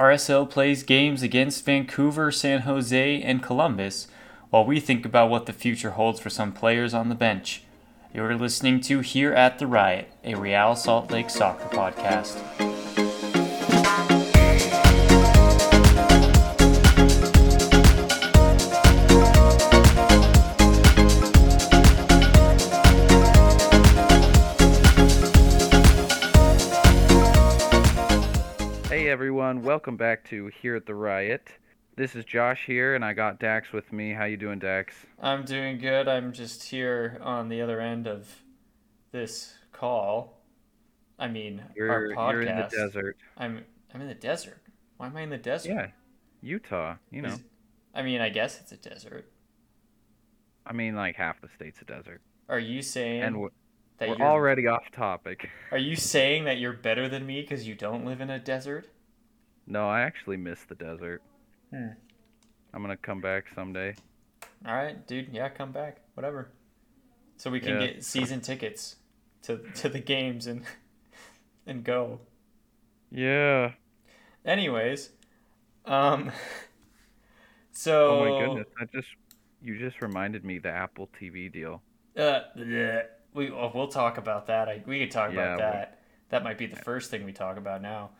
RSL plays games against Vancouver, San Jose, and Columbus, while we think about what the future holds for some players on the bench. You're listening to Here at the Riot, a Real Salt Lake soccer podcast. Everyone, welcome back to Here at the Riot. This is Josh here, and I got Dax with me. How you doing, Dax? I'm doing good. I'm just here on the other end of this call. I mean, You're our podcast. you're in the desert. I'm I'm in the desert. Why am I in the desert? Yeah, Utah. You know, Is- I mean, I guess it's a desert. I mean, like half the state's a desert, Are you saying and we're, that we're you're already off topic. Are you saying that you're better than me because you don't live in a desert? No, I actually miss the desert. Hmm. I'm gonna come back someday. All right, dude. Yeah, come back. Whatever. So we can Yeah. get season tickets to to the games and and go. Yeah. Anyways, um. So. Oh my goodness, I just you just reminded me the Apple TV deal. Uh, bleh. we oh, we'll talk about that. I, we could talk Yeah, about that. That might be the first thing we talk about now.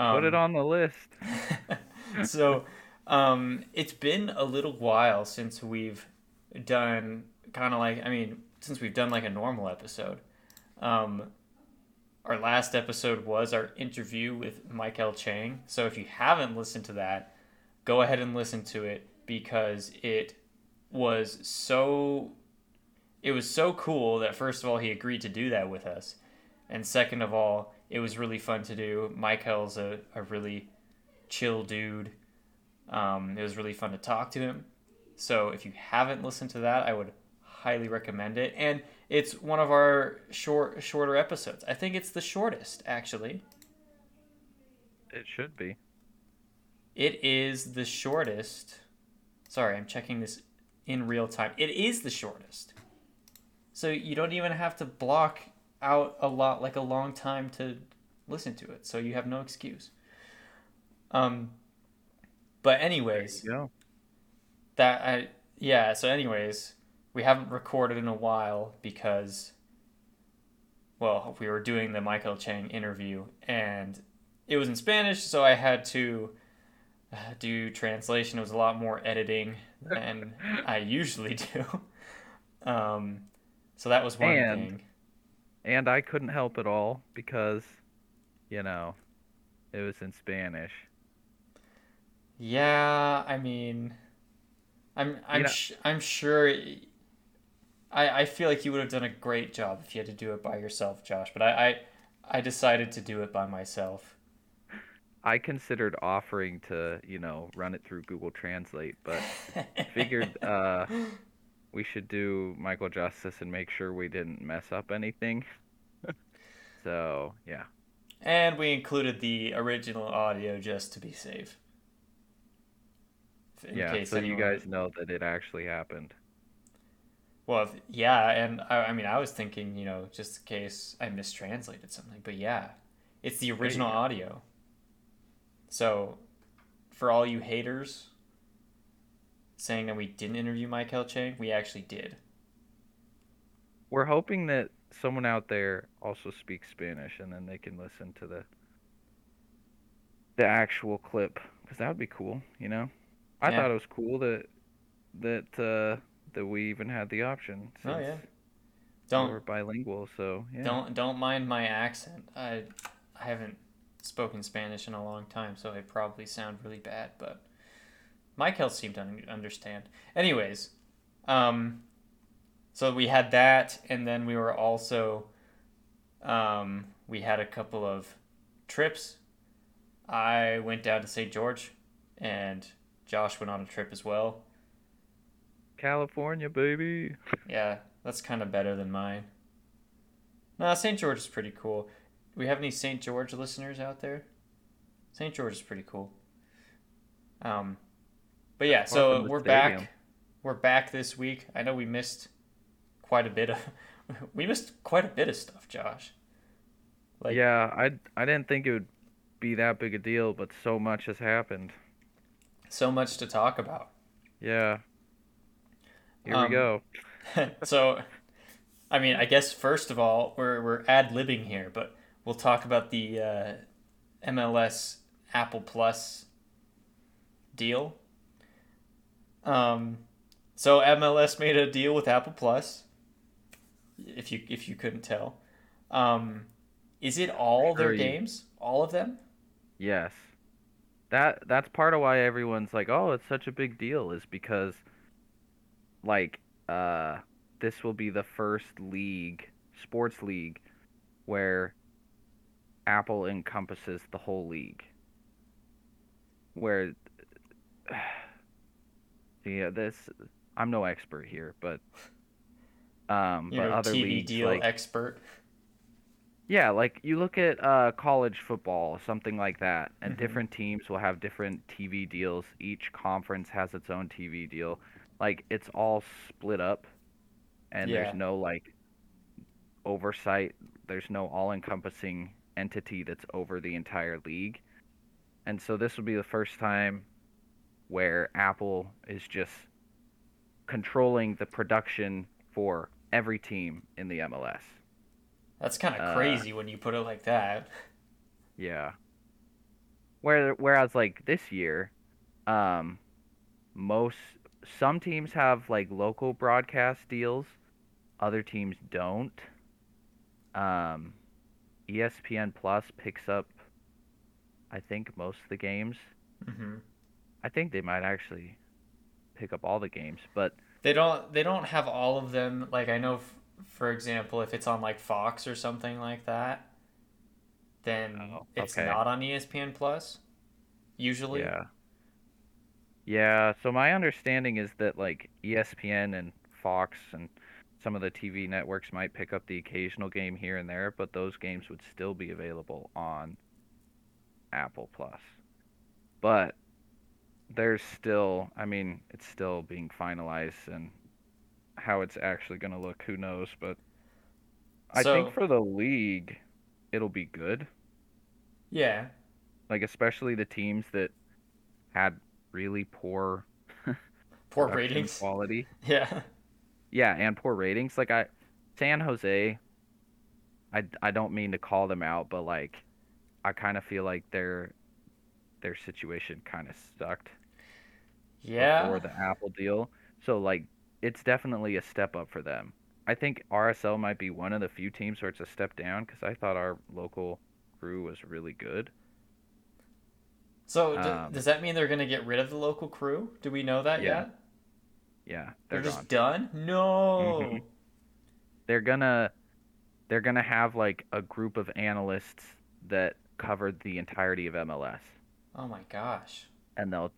Put it Um, on the list. so um, it's been a little while since we've done kind of like I mean since we've done like a normal episode. Um, our last episode was our interview with Maikel Chang. So if you haven't listened to that, go ahead and listen to it because it was so it was so cool that first of all he agreed to do that with us. And second of all, it was really fun to do. Maikel's a, a really chill dude. Um, it was really fun to talk to him. So if you haven't listened to that, I would highly recommend it. And it's one of our short shorter episodes. I think it's the shortest actually. It should be. It is the shortest. Sorry, I'm checking this in real time. It is the shortest. So you don't even have to block out a lot like a long time to listen to it. So you have no excuse. Um but anyways, Yeah. that I yeah, so anyways, we haven't recorded in a while because well, we were doing the Maikel Chang interview and it was in Spanish, so I had to uh, do translation. It was a lot more editing than I usually do. Um, so that was one And- thing. And I couldn't help it all because, you know, it was in Spanish. Yeah, I mean, I'm I'm know- sh- I'm sure. I I feel like you would have done a great job if you had to do it by yourself, Josh. But I I, I decided to do it by myself. I considered offering to, you know, run it through Google Translate, but figured uh, we should do Maikel Justice and make sure we didn't mess up anything. so, yeah. and we included the original audio just to be safe. In yeah, case so you guys know that it actually happened. Well, if- yeah, and I, I mean, I was thinking, you know, just in case I mistranslated something, but yeah, it's the original audio. So, for all you haters saying that we didn't interview Maikel Chang, we actually did. We're hoping that someone out there also speaks Spanish and then they can listen to the the actual clip because that would be cool, you know. I Yeah. thought it was cool that that uh, that we even had the option. Oh, yeah. We're bilingual, so yeah. don't don't mind my accent. I I haven't spoken Spanish in a long time, so I probably sound really bad, but Maikel seemed to un- understand. Anyways, um, so we had that, and then we were also, um, we had a couple of trips. I went down to St. George, and Josh went on a trip as well. California, baby. Yeah, that's kind of better than mine. No, St. George is pretty cool. we have any St. George listeners out there? St. George is pretty cool. Um, but yeah, so we're stadium. back. We're back this week. I know we missed quite a bit of we missed quite a bit of stuff, Josh. Like yeah, I I didn't think it would be that big a deal, but so much has happened. So much to talk about. Yeah. Here Um, we go. so, I mean, I guess first of all, we're we're ad libbing here, but we'll talk about the uh, MLS Apple Plus deal. Um, so MLS made a deal with Apple Plus. If you if you couldn't tell, um, is it all their games, all of them? Yes. That that's part of why everyone's like, "Oh, it's such a big deal," is because like uh this will be the first league, sports league where Apple encompasses the whole league. Where yeah, this I'm no expert here, but um You're but other TV leagues deal like expert. yeah, like you look at uh, college football, something like that, and Mhm. different teams will have different TV deals. Each conference has its own TV deal. Like it's all split up, and Yeah. there's no like oversight. There's no all-encompassing entity that's over the entire league. And so this will be the first time where Apple is just controlling the production for every team in the MLS. That's kind of Uh, crazy when you put it like that. Yeah. Where whereas like this year, um, most some teams have like local broadcast deals, other teams don't. Um, ESPN Plus picks up, I think most of the games. hmm I think they might actually pick up all the games, but They don't. They don't have all of them. Like I know, f- for example, if it's on like Fox or something like that, then Oh, it's not on ESPN Plus. Usually, Yeah. Yeah, so my understanding is that like ESPN and Fox and some of the TV networks might pick up the occasional game here and there, but those games would still be available on Apple Plus. But there's still, I mean, it's still being finalized and how it's actually going to look, who knows, but I So- think for the league it'll be good yeah. like especially the teams that had really poor Poor ratings. quality. Yeah. Yeah, and poor ratings. Like I, San Jose. I I don't mean to call them out, but like, I kind of feel like their their situation kind of sucked Yeah. before the Apple deal. So like, it's definitely a step up for them. I think RSL might be one of the few teams where it's a step down because I thought our local crew was really good. So d- um, does that mean they're gonna get rid of the local crew? Do we know that Yeah, yet? Yeah, They're, they're just done. No. Mhm. they're gonna they're gonna have like a group of analysts that covered the entirety of MLS, Oh my gosh. and they'll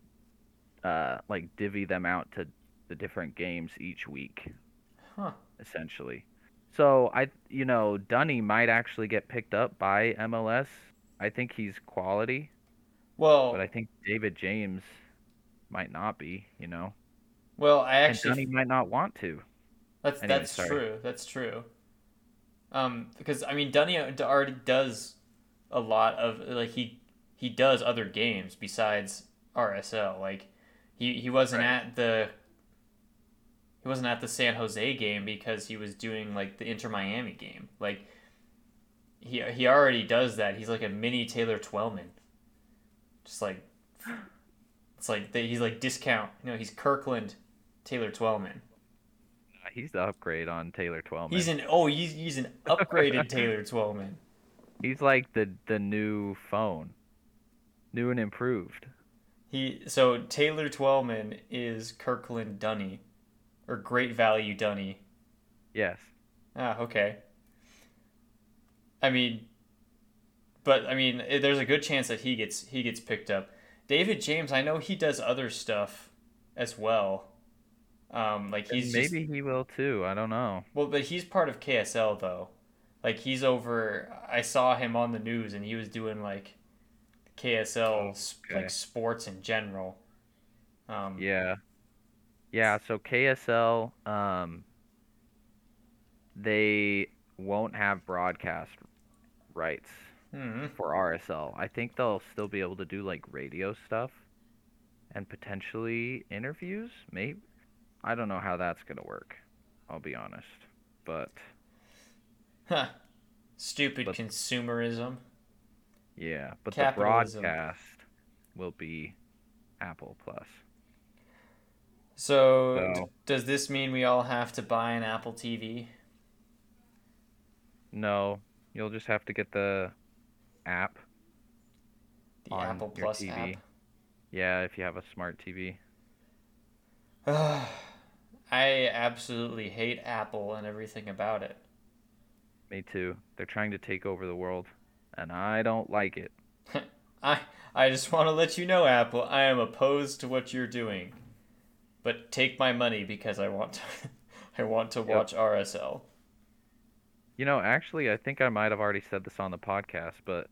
uh, like divvy them out to the different games each week, Huh. essentially. So I, you know, Dunny might actually get picked up by MLS. I think he's quality, Well, but I think David James might not be. You know, well, I and actually Dunny might not want to. That's Anyway, that's sorry. true. That's true. Um, because I mean, Dunny already does a lot of like he he does other games besides RSL. Like he he wasn't Right. at the he wasn't at the San Jose game because he was doing like the Inter Miami game. Like he he already does that. He's like a mini Taylor Twellman. Just like it's like the, he's like discount. You know, he's Kirkland Taylor Twellman. He's the upgrade on Taylor Twellman. He's an oh he's he's an upgraded Taylor Twellman. He's like the the new phone, new and improved. He so Taylor Twellman is Kirkland Dunny, or Great Value Dunny. Yes. Ah, okay. I mean, but I mean, eh, there's a good chance that he gets he gets picked up. David James, I know he does other stuff as well. Um, like he's just- Maybe he will too. I don't know. Well, but he's part of KSL though. Like he's over. I saw him on the news, and he was doing like KSL Okay. like sports in general. Um, Yeah. Yeah. So KSL, um, they won't have broadcast rights Hmm. for RSL. I think they'll still be able to do like radio stuff and potentially interviews. Maybe I don't know how that's gonna work. I'll be honest, but Huh. Stupid But- consumerism. Yeah, but Capitalism. the broadcast will be Apple Plus. So, d- does this mean we all have to buy an Apple TV? No, you'll just have to get the app. The Apple Plus TV. Yeah, if you have a smart TV. I absolutely hate Apple and everything about it. Me too. They're trying to take over the world, and I don't like it. I I just want to let you know, Apple, I am opposed to what you're doing. But take my money because I want to I want to Yep. watch RSL. You know, actually, I think I might have already said this on the podcast, but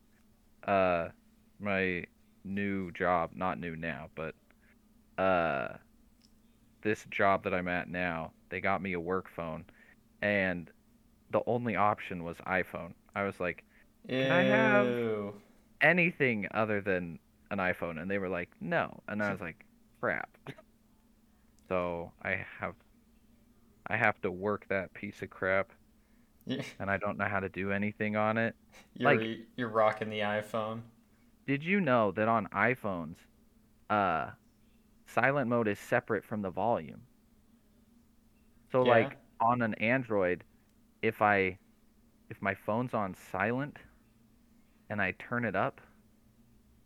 uh, my new job, not new now, but uh, this job that I'm at now, they got me a work phone, and the only option was iPhone. I was like, Can I have- anything other than an iPhone, and they were like, no, and I was like, crap. So I have, I have to work that piece of crap, and I don't know how to do anything on it. You're Like- you're rocking the iPhone. Did you know that on iPhones, uh, silent mode is separate from the volume? So Yeah. like on an Android, if I if my phone's on silent and I turn it up,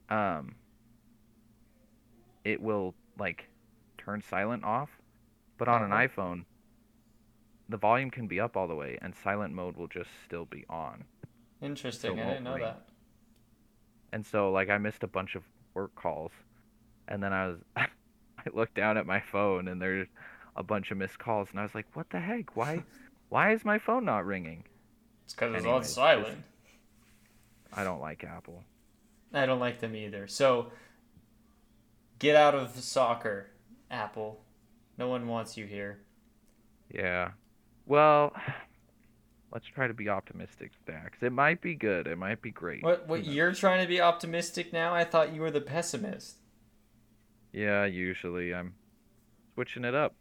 um it will like turn silent off. But on an Uh-huh. iPhone, the volume can be up all the way and silent mode will just still be on. Interesting. So I didn't know ring. that. And so like I missed a bunch of work calls and then I was I looked down at my phone and there's a bunch of missed calls and I was like, "What the heck? Why why is my phone not ringing?" It's because it's on silent. I don't like Apple. I don't like them either. So get out of soccer, Apple. No one wants you here. Yeah. Well, let's try to be optimistic, Dax. It might be good. It might be great. What what you're trying to be optimistic now? I thought you were the pessimist. Yeah, usually I'm switching it up.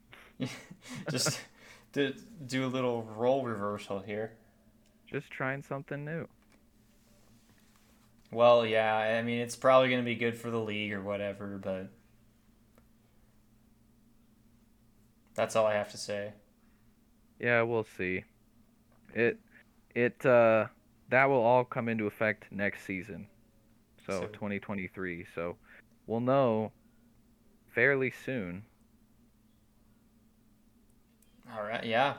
Just to do a little role reversal here. Just trying something new. Well, yeah, I mean it's probably going to be good for the league or whatever, but that's all I have to say. Yeah, we'll see. It it uh that will all come into effect next season. So, So- 2023. So we'll know fairly soon. All right, yeah.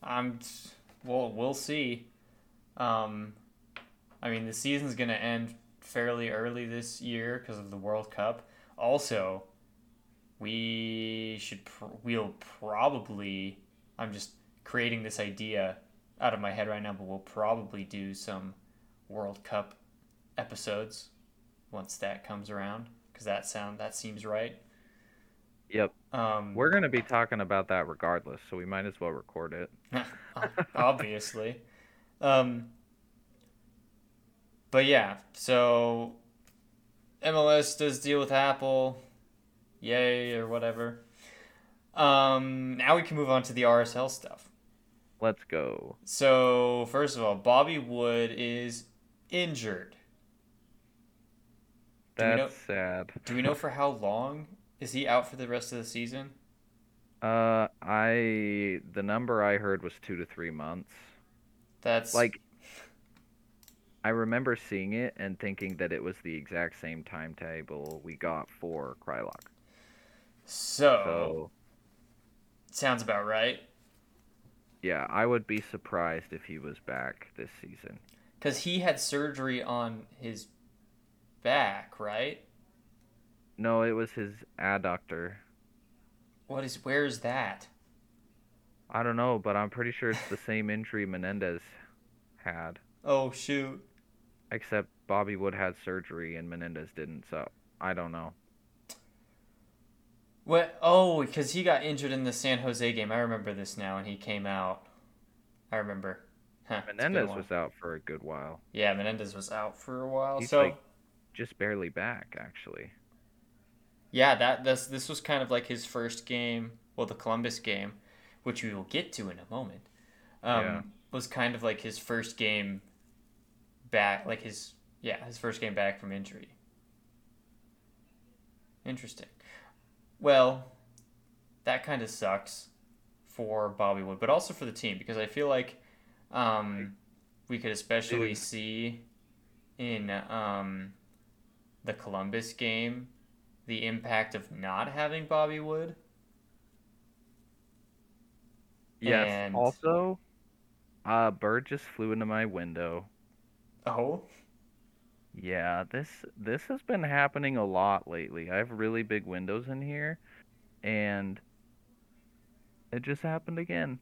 I'm well, we'll see. Um I mean, the season's going to end fairly early this year because of the World Cup. Also, we should pr- we'll probably I'm just creating this idea out of my head right now, but we'll probably do some World Cup episodes once that comes around because that sound that seems right. Yep. Um, We're going to be talking about that regardless, so we might as well record it. obviously. Um, but yeah, so MLS does deal with Apple, yay or whatever. Um, now we can move on to the RSL stuff. Let's go. So first of all, Bobby Wood is injured. Do we That's know- sad. Do we know for how long? Is he out for the rest of the season? Uh, I the number I heard was two to three months. That's Like, I remember seeing it and thinking that it was the exact same timetable we got for Kreilach. so, So sounds about right. yeah, I would be surprised if he was back this season. Because he had surgery on his back, right? No, it was his adductor. What is? Where is that? I don't know, but I'm pretty sure it's the same injury Menendez had, Oh shoot! Except Bobby Wood had surgery and Menendez didn't. So I don't know. What? Oh, because he got injured in the San Jose game. I remember this now, and he came out. I remember. Huh, it's been a Menendez was out for a good while. Yeah, Menendez was out for a while. He's so like just barely back, actually. yeah, that this this was kind of like his first game. Well, the Columbus game, which we will get to in a moment, um, Yeah. was kind of like his first game back. Like his yeah, his first game back from injury. Interesting. Well, that kind of sucks for Bobby Wood, but also for the team because I feel like um, we could especially see in um, the Columbus game the impact of not having Bobby Wood. Yes. And- Also, a bird just flew into my window. Oh, Yeah, this this has been happening a lot lately. I have really big windows in here, and it just happened again.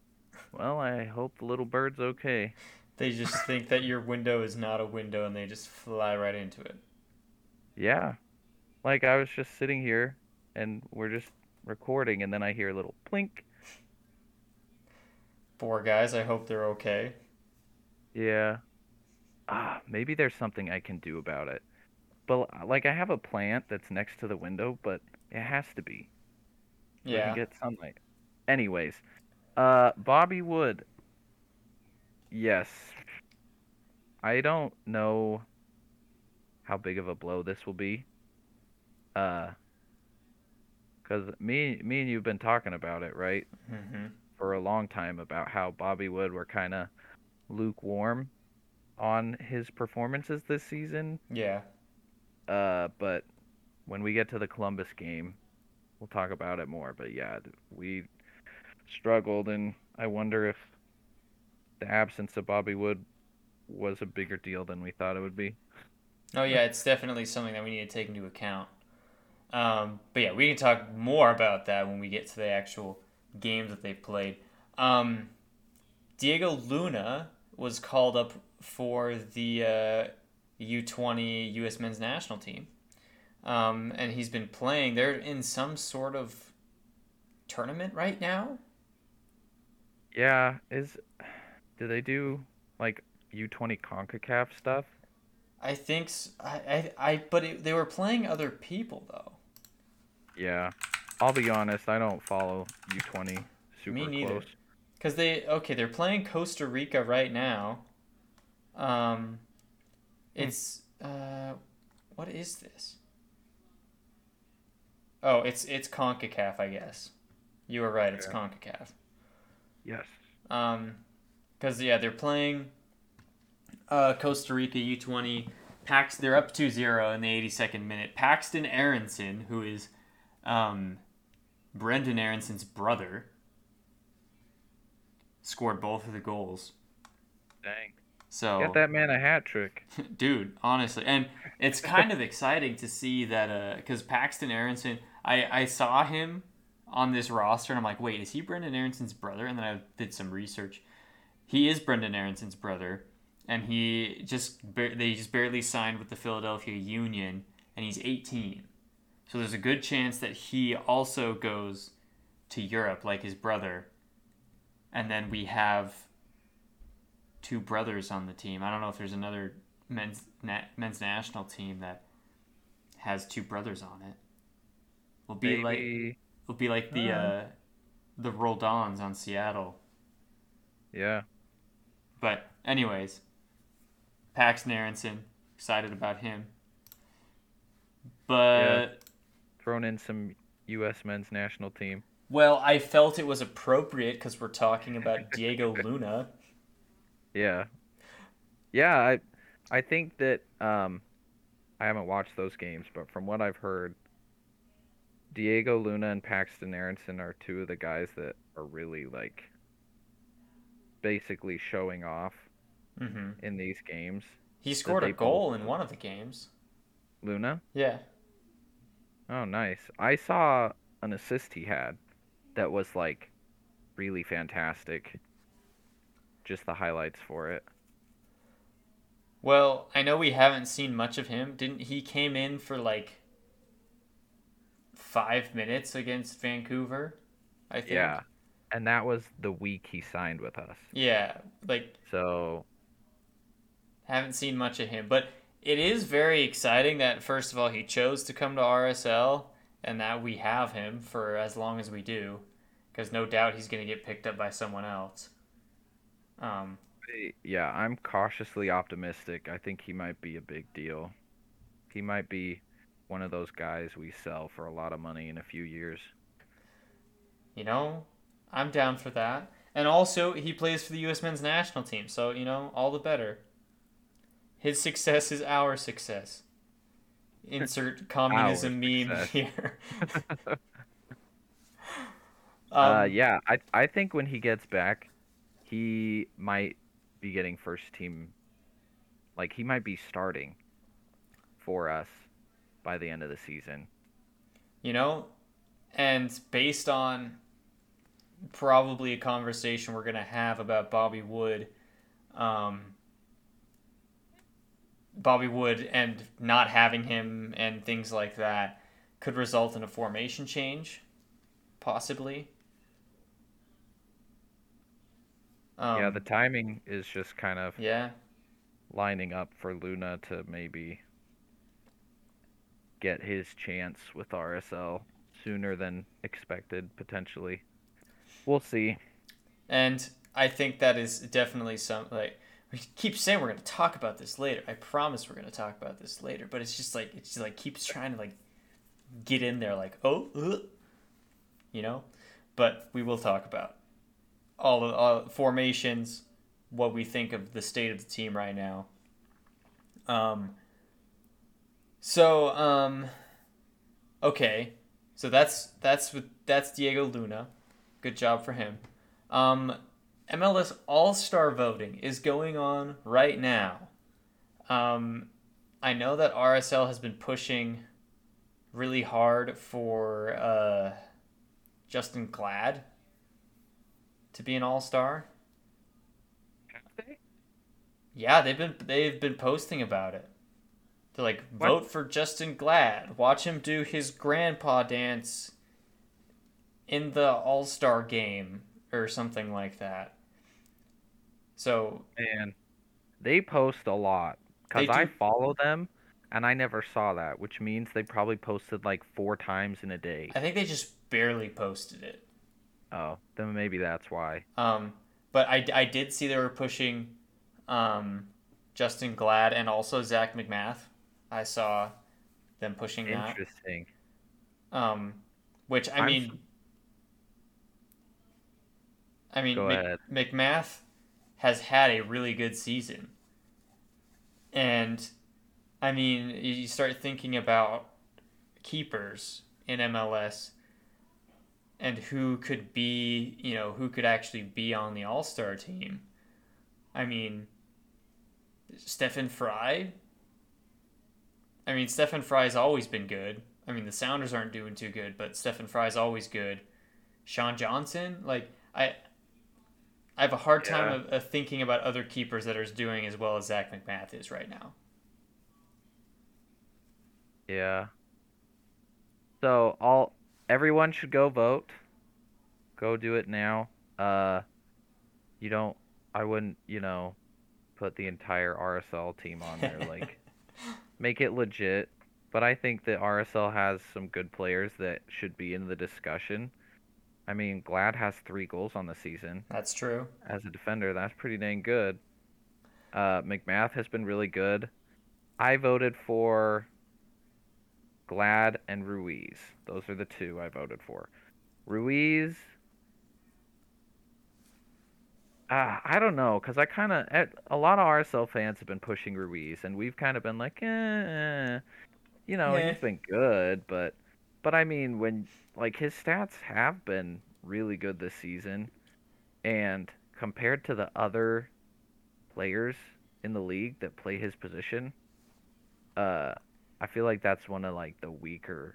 Well, I hope the little bird's okay. they just think that your window is not a window and they just fly right into it. Yeah. Like I was just sitting here and we're just recording and then I hear a little plink. Poor guys, I hope they're okay. Yeah. Ah, maybe there's something I can do about it. But like I have a plant that's next to the window, but it has to be. Yeah. can get sunlight. Anyways, uh, Bobby Wood. Yes. I don't know how big of a blow this will be. Uh, cause me, me and you've been talking about it, right, hmm for a long time about how Bobby Wood were kind of lukewarm on his performances this season. Yeah. Uh, but when we get to the Columbus game, we'll talk about it more. But yeah, we struggled, and I wonder if the absence of Bobby Wood was a bigger deal than we thought it would be. Oh yeah, it's definitely something that we need to take into account. Um, but yeah, we can talk more about that when we get to the actual games that they played. Um, Diego Luna was called up for the uh, U20 U.S. men's national team, um, and he's been playing. They're in some sort of tournament right now. Yeah, is do they do like U20 Concacaf stuff? I think i i i but it, they were playing other people though. Yeah, I'll be honest, I don't follow U20 super Me neither. close. Because they okay, they're playing Costa Rica right now. Um, it's uh, what is this? Oh, it's it's Concacaf, I guess. You were right. It's Yeah. Concacaf. Yes. Um, because yeah, they're playing uh, Costa Rica U twenty. Pax, they're up 2-0 in the eighty second minute. Paxten Aaronson, who is um, Brenden Aaronson's brother, scored both of the goals. Dang. So Get that man a hat trick. dude honestly and it's kind of exciting to see that uh, because paxten aaronson I, I saw him on this roster and i'm like wait is he brenden aaronson's brother? And then i did some research. He is brenden aaronson's brother and he just they just barely signed with the philadelphia union and he's 18 so there's a good chance that he also goes to europe like his brother. And then we have two brothers on the team. I don't know if there's another men's na- men's national team that has two brothers on it. Will be like will be like the Uh. uh, the Roldans on Seattle. Yeah. But anyways, Pax Aaronson, excited about him. But Thrown in some U.S. men's national team. well, I felt it was appropriate because we're talking about Diego Luna. Yeah. Yeah, I I think that um I haven't watched those games, but from what I've heard, Diego Luna and Paxten Aaronson are two of the guys that are really like basically showing off hmm in these games. He scored a goal in one of the games. Luna? Yeah. Oh, nice. I saw an assist he had that was like really fantastic. Just the highlights for it. Well, I know we haven't seen much of him. Didn't he came in for like five minutes against Vancouver? I think. Yeah. and that was the week he signed with us. Yeah, like So haven't seen much of him, but it is very exciting that first of all he chose to come to RSL and that we have him for as long as we do, because no doubt he's going to get picked up by someone else. Um, yeah, I'm cautiously optimistic. I think he might be a big deal. He might be one of those guys we sell for a lot of money in a few years. you know, I'm down for that. And also, he plays for the U.S. men's national team, so you know, all the better. His success is our success. Insert communism meme success. here. uh, Um, yeah, I I think when he gets back, he might be getting first team. Like he might be starting for us by the end of the season. you know, and based on probably a conversation we're gonna have about Bobby Wood, um, Bobby Wood and not having him and things like that could result in a formation change, possibly. Um, yeah, the timing is just kind of yeah, lining up for Luna to maybe get his chance with RSL sooner than expected, potentially. We'll see. and I think that is definitely some like we keep saying we're gonna talk about this later. I promise we're gonna talk about this later, but it's just like it's just like keeps trying to like get in there, like oh, uh, you know. But we will talk about all the formations, what we think of the state of the team right now. Um. So um. Okay, so that's that's that's Diego Luna. Good job for him. Um, MLS All Star voting is going on right now. Um, I know that RSL has been pushing really hard for uh, Justen Glad to be an All Star. Yeah, they've been they've been posting about it. They're like, What? vote for Justen Glad. Watch him do his grandpa dance in the All Star game or something like that. So Man, they post a lot because I follow them, and I never saw that, which means they probably posted like four times in a day. I think they just barely posted it. Oh, then maybe that's why. Um, but I, I did see they were pushing um, Justen Glad and also Zac MacMath. I saw them pushing that. Interesting. Um, which I I'm mean, I mean, Go Mc- McMath has had a really good season, and I mean, you start thinking about keepers in MLS and who could be, you know, who could actually be on the All Star team. I mean, Stefan Frei. I mean, Stefan Frei's always been good. I mean, the Sounders aren't doing too good, but Stefan Frei's always good. Sean Johnson, like I, I have a hard time of, of thinking about other keepers that are doing as well as Zac MacMath is right now. Yeah. So all everyone should go vote. Go do it now. Uh you don't I wouldn't, you know, put the entire RSL team on there like make it legit. But I think that RSL has some good players that should be in the discussion. I mean, Glad has 3 goals on the season That's true. as a defender. That's pretty dang good. Uh, MacMath has been really good. I voted for Glad and Ruiz. Those are the two I voted for. Ruiz. Uh, I don't know, cause I kind of a lot of RSL fans have been pushing Ruiz, and we've kind of been like, eh, eh. you know, Yeah. he's been good, but, but I mean, when like his stats have been really good this season, and compared to the other players in the league that play his position, uh, I feel like that's one of like the weaker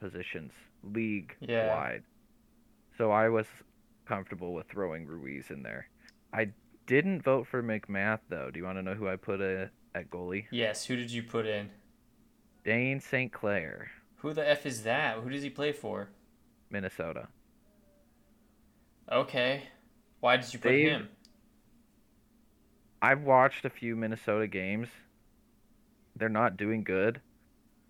positions league Yeah. wide. So I was comfortable with throwing Ruiz in there. I didn't vote for MacMath though. Do you want to know who I put uh at goalie? Yes. Who did you put in? Dayne St. Clair, Who the f is that? Who does he play for? Minnesota. Okay. Why did you put They- him? I've watched a few Minnesota games. They're not doing good.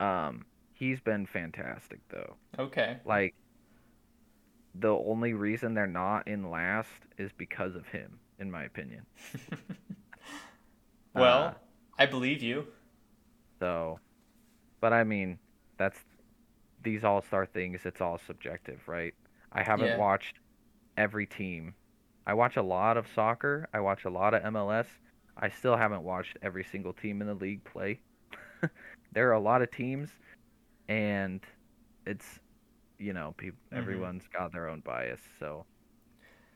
Um, he's been fantastic though. Okay. Like the only reason they're not in last is because of him, in my opinion. well, Uh, I believe you. So, but I mean, that's these all star things, it's all subjective, right? I haven't Yeah. watched every team. I watch a lot of soccer, I watch a lot of MLS. I still haven't watched every single team in the league play. there are a lot of teams, and it's, you know, people, Mhm. everyone's got their own bias. So,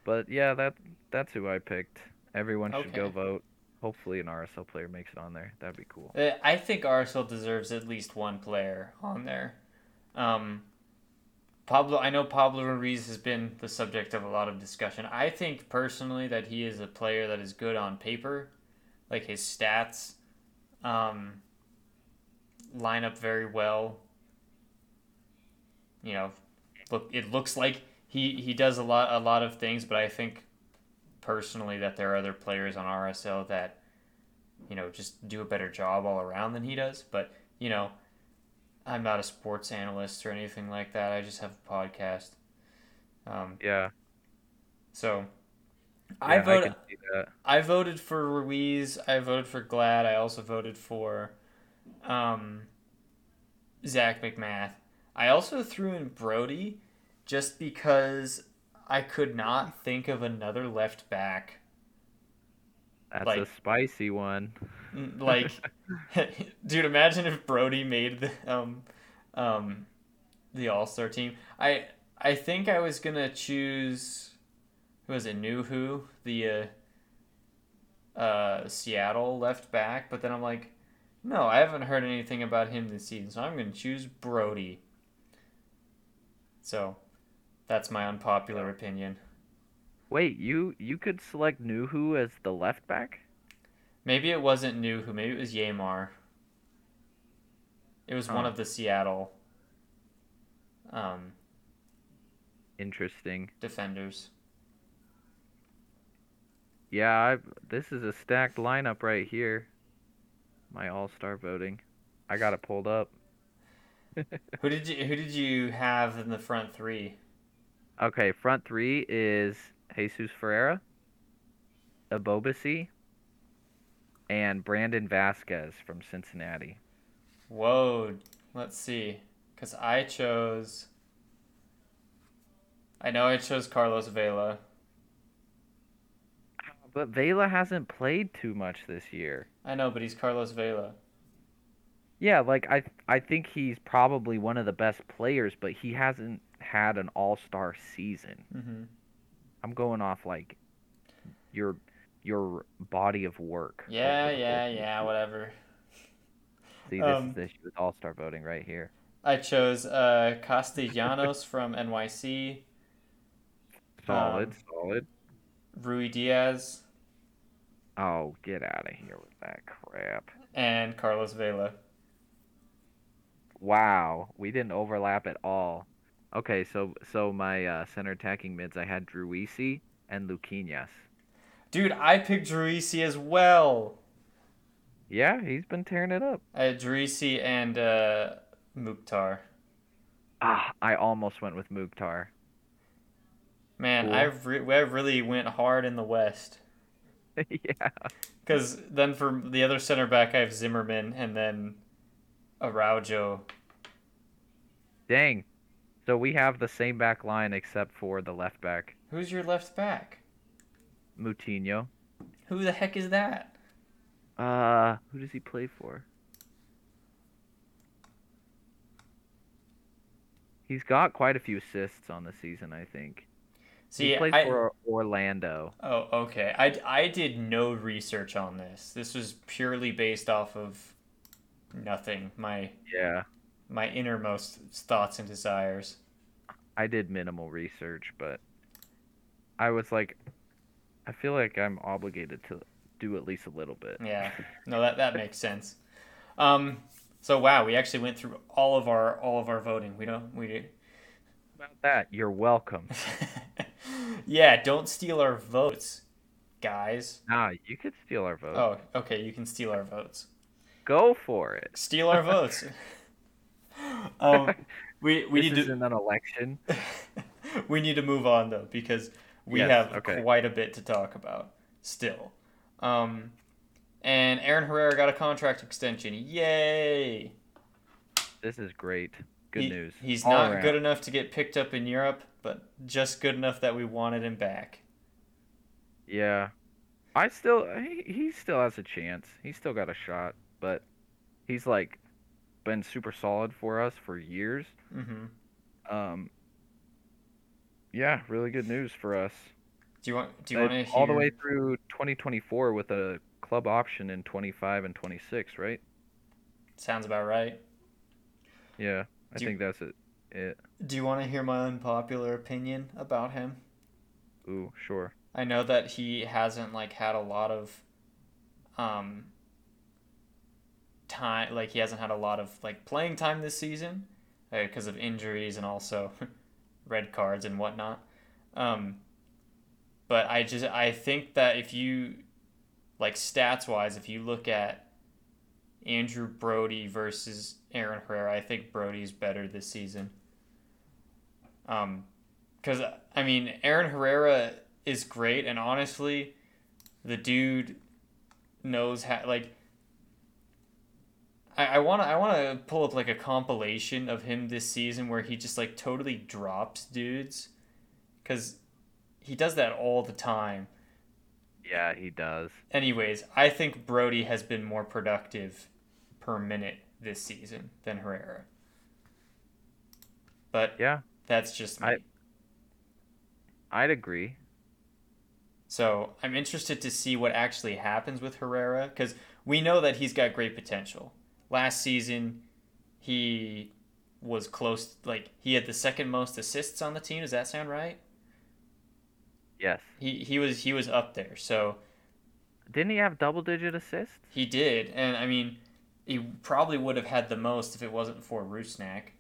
but yeah, that that's who I picked. Everyone should go vote. Hopefully, an RSL player makes it on there. That'd be cool. Uh, I think RSL deserves at least one player on there. Um, Pablo, I know Pablo Ruiz has been the subject of a lot of discussion. I think personally that he is a player that is good on paper, like his stats um, line up very well. You know, look, it looks like he, he does a lot a lot of things, but I think personally that there are other players on RSL that you know, just do a better job all around than he does. But, you know, I'm not a sports analyst or anything like that. I just have a podcast. Um, Yeah. so I I yeah, voted I can see that. I voted for Ruiz. I voted for Glad. I also voted for um, Zac MacMath. I also threw in Brody just because I could not think of another left back That's like- a spicy one. Like dude imagine if brody made the um um the all-star team i i think i was gonna choose who was it New Who the uh uh seattle left back but then i'm like no i haven't heard anything about him this season so i'm gonna choose brody so that's my unpopular opinion Wait, you you could select Nouhou as the left back? maybe it wasn't Nouhou, maybe it was Yeimar. It was one of the Seattle um, Interesting. defenders. Yeah, I this is a stacked lineup right here. My all-star voting. I got it pulled up. Who did you Who did you have in the front three? Okay, front three is Jesus Ferreira, Ebobisse, and Brandon Vazquez from Cincinnati. Whoa, let's see, because I chose. I know I chose Carlos Vela. But Vela hasn't played too much this year. I know, but he's Carlos Vela. Yeah, like I I think he's probably one of the best players, but he hasn't had an all-star season. Mm-hmm. I'm going off like your your body of work. Yeah, whole yeah, yeah, whatever. See, this Um, is the issue with all-star voting right here. I chose uh, Castellanos from NYC, Solid, um, solid. Ruidiaz, Oh, get out of here with that crap. and Carlos Vela. Wow, we didn't overlap at all. Okay, so so my uh, center attacking mids, I had Driussi and Luquinhas. Dude, I picked Driussi as well. Yeah, he's been tearing it up. I had Driussi and uh, Mukhtar. Ah, I almost went with Mukhtar. Man, Cool. I re- I really went hard in the West. yeah. Because then for the other center back, I have Zimmerman and then Araujo. Dang. So we have the same back line except for the left back, Who's your left back? Moutinho. Who the heck is that? Uh, who does he play for? He's got quite a few assists on the season, I think. See, he plays I, for Orlando. oh, okay. I, I did no research on this. This was purely based off of nothing. My Yeah, my innermost thoughts and desires. I did minimal research, but I was like, I feel like I'm obligated to do at least a little bit. Yeah. No, that that makes sense. Um. So wow, we actually went through all of our all of our voting. We don't we. About that, you're welcome. yeah, don't steal our votes, guys. Nah, you could steal our votes. Oh, okay, you can steal our votes. Go for it. Steal our votes. um, we we this need to an election. we need to move on though because we Yes, have okay. quite a bit to talk about still. Um, and Aaron Herrera got a contract extension. Yay! This is great. Good He- news. He's All not around. good enough to get picked up in Europe, but just good enough that we wanted him back. Yeah. I still he, he still has a chance. He's still got a shot, but he's like been super solid for us for years. hmm Um Yeah, really good news for us. Do you want? Do you want to all the way through 2024 with a club option in 25 and 26, right? Sounds about right. Yeah, I Do you- think that's it. It. Do you want to hear my unpopular opinion about him? Ooh, sure. I know that he hasn't like had a lot of um time like he hasn't had a lot of like playing time this season because of injuries and also red cards and whatnot. Um but I just I think that if you like stats wise if you look at Andrew Brody versus Aaron Herrera, I think Brody's better this season. Um cuz I mean Aaron Herrera is great and honestly the dude knows how like I, I wanna I wanna pull up like a compilation of him this season where he just like totally drops dudes because he does that all the time. Yeah, he does. Anyways, I think Brody has been more productive per minute this season than Herrera. But Yeah, that's just me. I- I'd agree. So I'm interested to see what actually happens with Herrera because we know that he's got great potential. Last season, he was close, like he had the second most assists on the team. Does that sound right? Yes. He he was he was up there. So Didn't he have double digit assists? he did, and I mean, he probably would have had the most if it wasn't for Rusnak.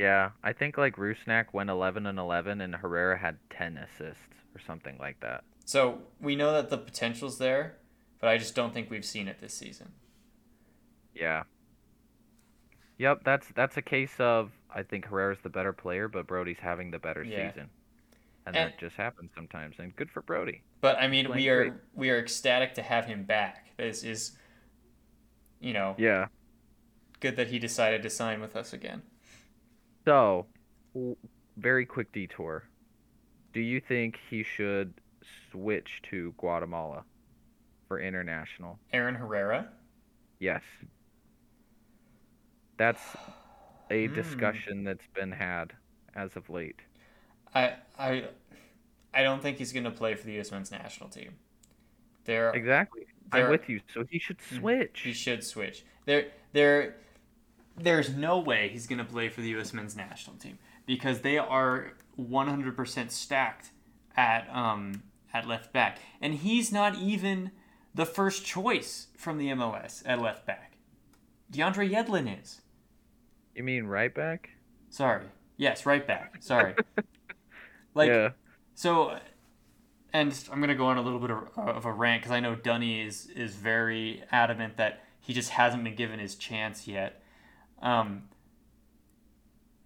Yeah, I think like Rusnak went 11 and 11 and Herrera had 10 assists or something like that. So we know that the potential's there, but I just don't think we've seen it this season. Yeah. Yep, that's that's a case of I think Herrera's the better player, but Brody's having the better Yeah. season. And, And- that just happens sometimes and good for Brody. But I mean, we are great. we are ecstatic to have him back. This is, you know, Yeah. good that he decided to sign with us again. So, w- very quick detour. Do you think he should switch to Guatemala for international? Aaron Herrera. Yes. That's a Hmm. discussion that's been had as of late. I I I don't think he's gonna play for the U.S. men's national team. There, Exactly. there I'm with you. So he should Mhm. switch. he should switch. There, there, there's no way he's gonna play for the U.S. men's national team because they are 100% stacked at um at left back, and he's not even the first choice from the MLS at left back. DeAndre Yedlin is. You mean right back? Sorry. Yes, right back. Sorry. like yeah. so, and I'm gonna go on a little bit of, of a rant because I know Dunny is is very adamant that he just hasn't been given his chance yet. Um,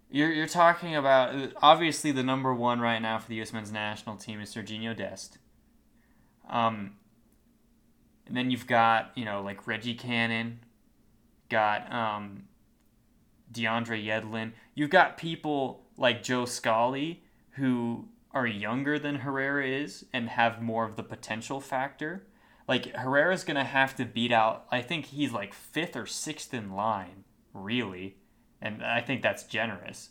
you're you're talking about obviously the number one right now for the U.S. men's national team is Serginho Dest. Um, and then you've got you know like Reggie Cannon, got um, DeAndre Yedlin. You've got people like Joe Scally who are younger than Herrera is and have more of the potential factor. Like Herrera's gonna have to beat out. I think he's like fifth or sixth in line, really, and I think that's generous.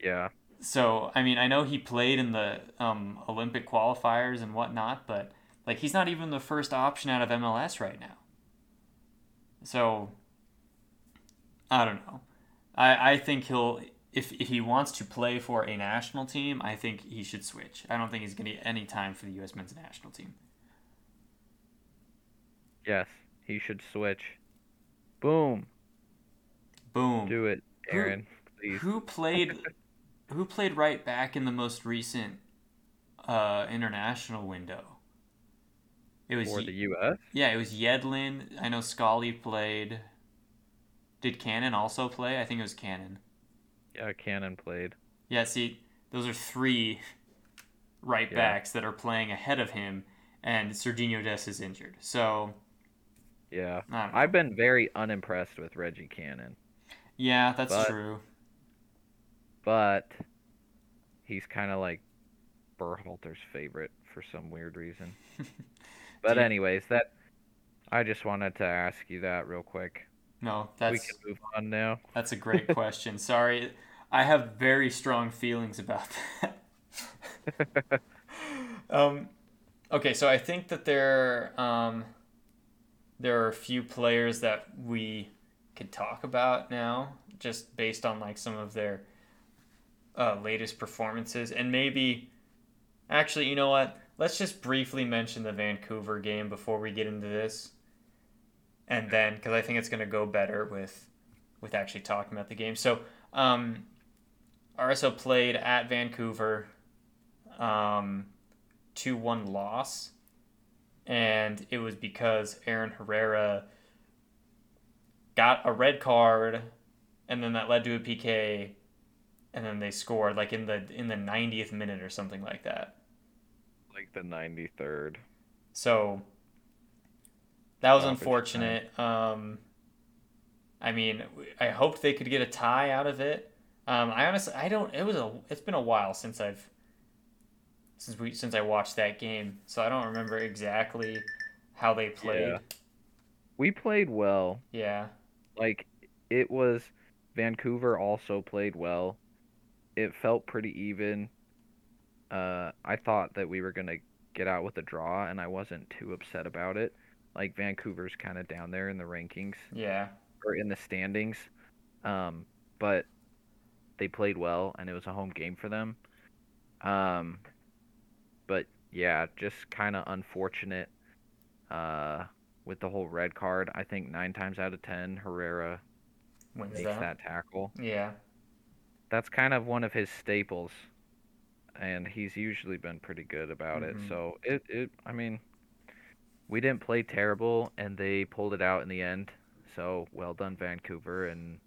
Yeah. So I mean, I know he played in the um, Olympic qualifiers and whatnot, but like he's not even the first option out of MLS right now. So I don't know. I, I think he'll if if he wants to play for a national team, I think he should switch. I don't think he's gonna get any time for the U.S. men's national team. Yes. He should switch. Boom. Boom. Do it, Who- Aaron. Please. Who played who played right back in the most recent uh, international window. It was For the U.S. yeah, it was Yedlin. I know Scally played. Did Cannon also play? I think it was Cannon. Yeah, Cannon played. Yeah, see, those are three right Yeah. backs that are playing ahead of him, and Serginho Des is injured. So, Yeah. I don't know. I've been very unimpressed with Reggie Cannon, yeah, that's But- true. but he's kind of like Berhalter's favorite for some weird reason. But anyways, that I just wanted to ask you that real quick. No, that's we can move on now. that's a great question. Sorry, I have very strong feelings about that. um, okay, so I think that there um, there are a few players that we could talk about now, just based on like some of their uh, latest performances, and maybe actually, you know what? Let's just briefly mention the Vancouver game before we get into this, and then because I think it's going to go better with with actually talking about the game. So, um, RSL played at Vancouver, um, two one loss, and it was because Aaron Herrera got a red card, and then that led to a PK, and then they scored like in the in the 90th minute or something like that. Like the 93rd. So that was unfortunate. Um, I mean, I hoped they could get a tie out of it. Um, I honestly, I don't. It was a. It's been a while since I've since we since I watched that game, so I don't remember exactly how they played. Yeah. We played well. Yeah. Like it was Vancouver also played well. It felt pretty even. Uh, I thought that we were gonna get out with a draw, and I wasn't too upset about it. Like Vancouver's kind of down there in the rankings Yeah. or in the standings, um, but they played well, and it was a home game for them. Um, but yeah, just kind of unfortunate. Uh, with the whole red card, I think nine times out of ten, Herrera Wins makes that. that tackle. Yeah. That's kind of one of his staples, and he's usually been pretty good about Mhm. it. So it, it, I mean, we didn't play terrible, and they pulled it out in the end. So well done, Vancouver, and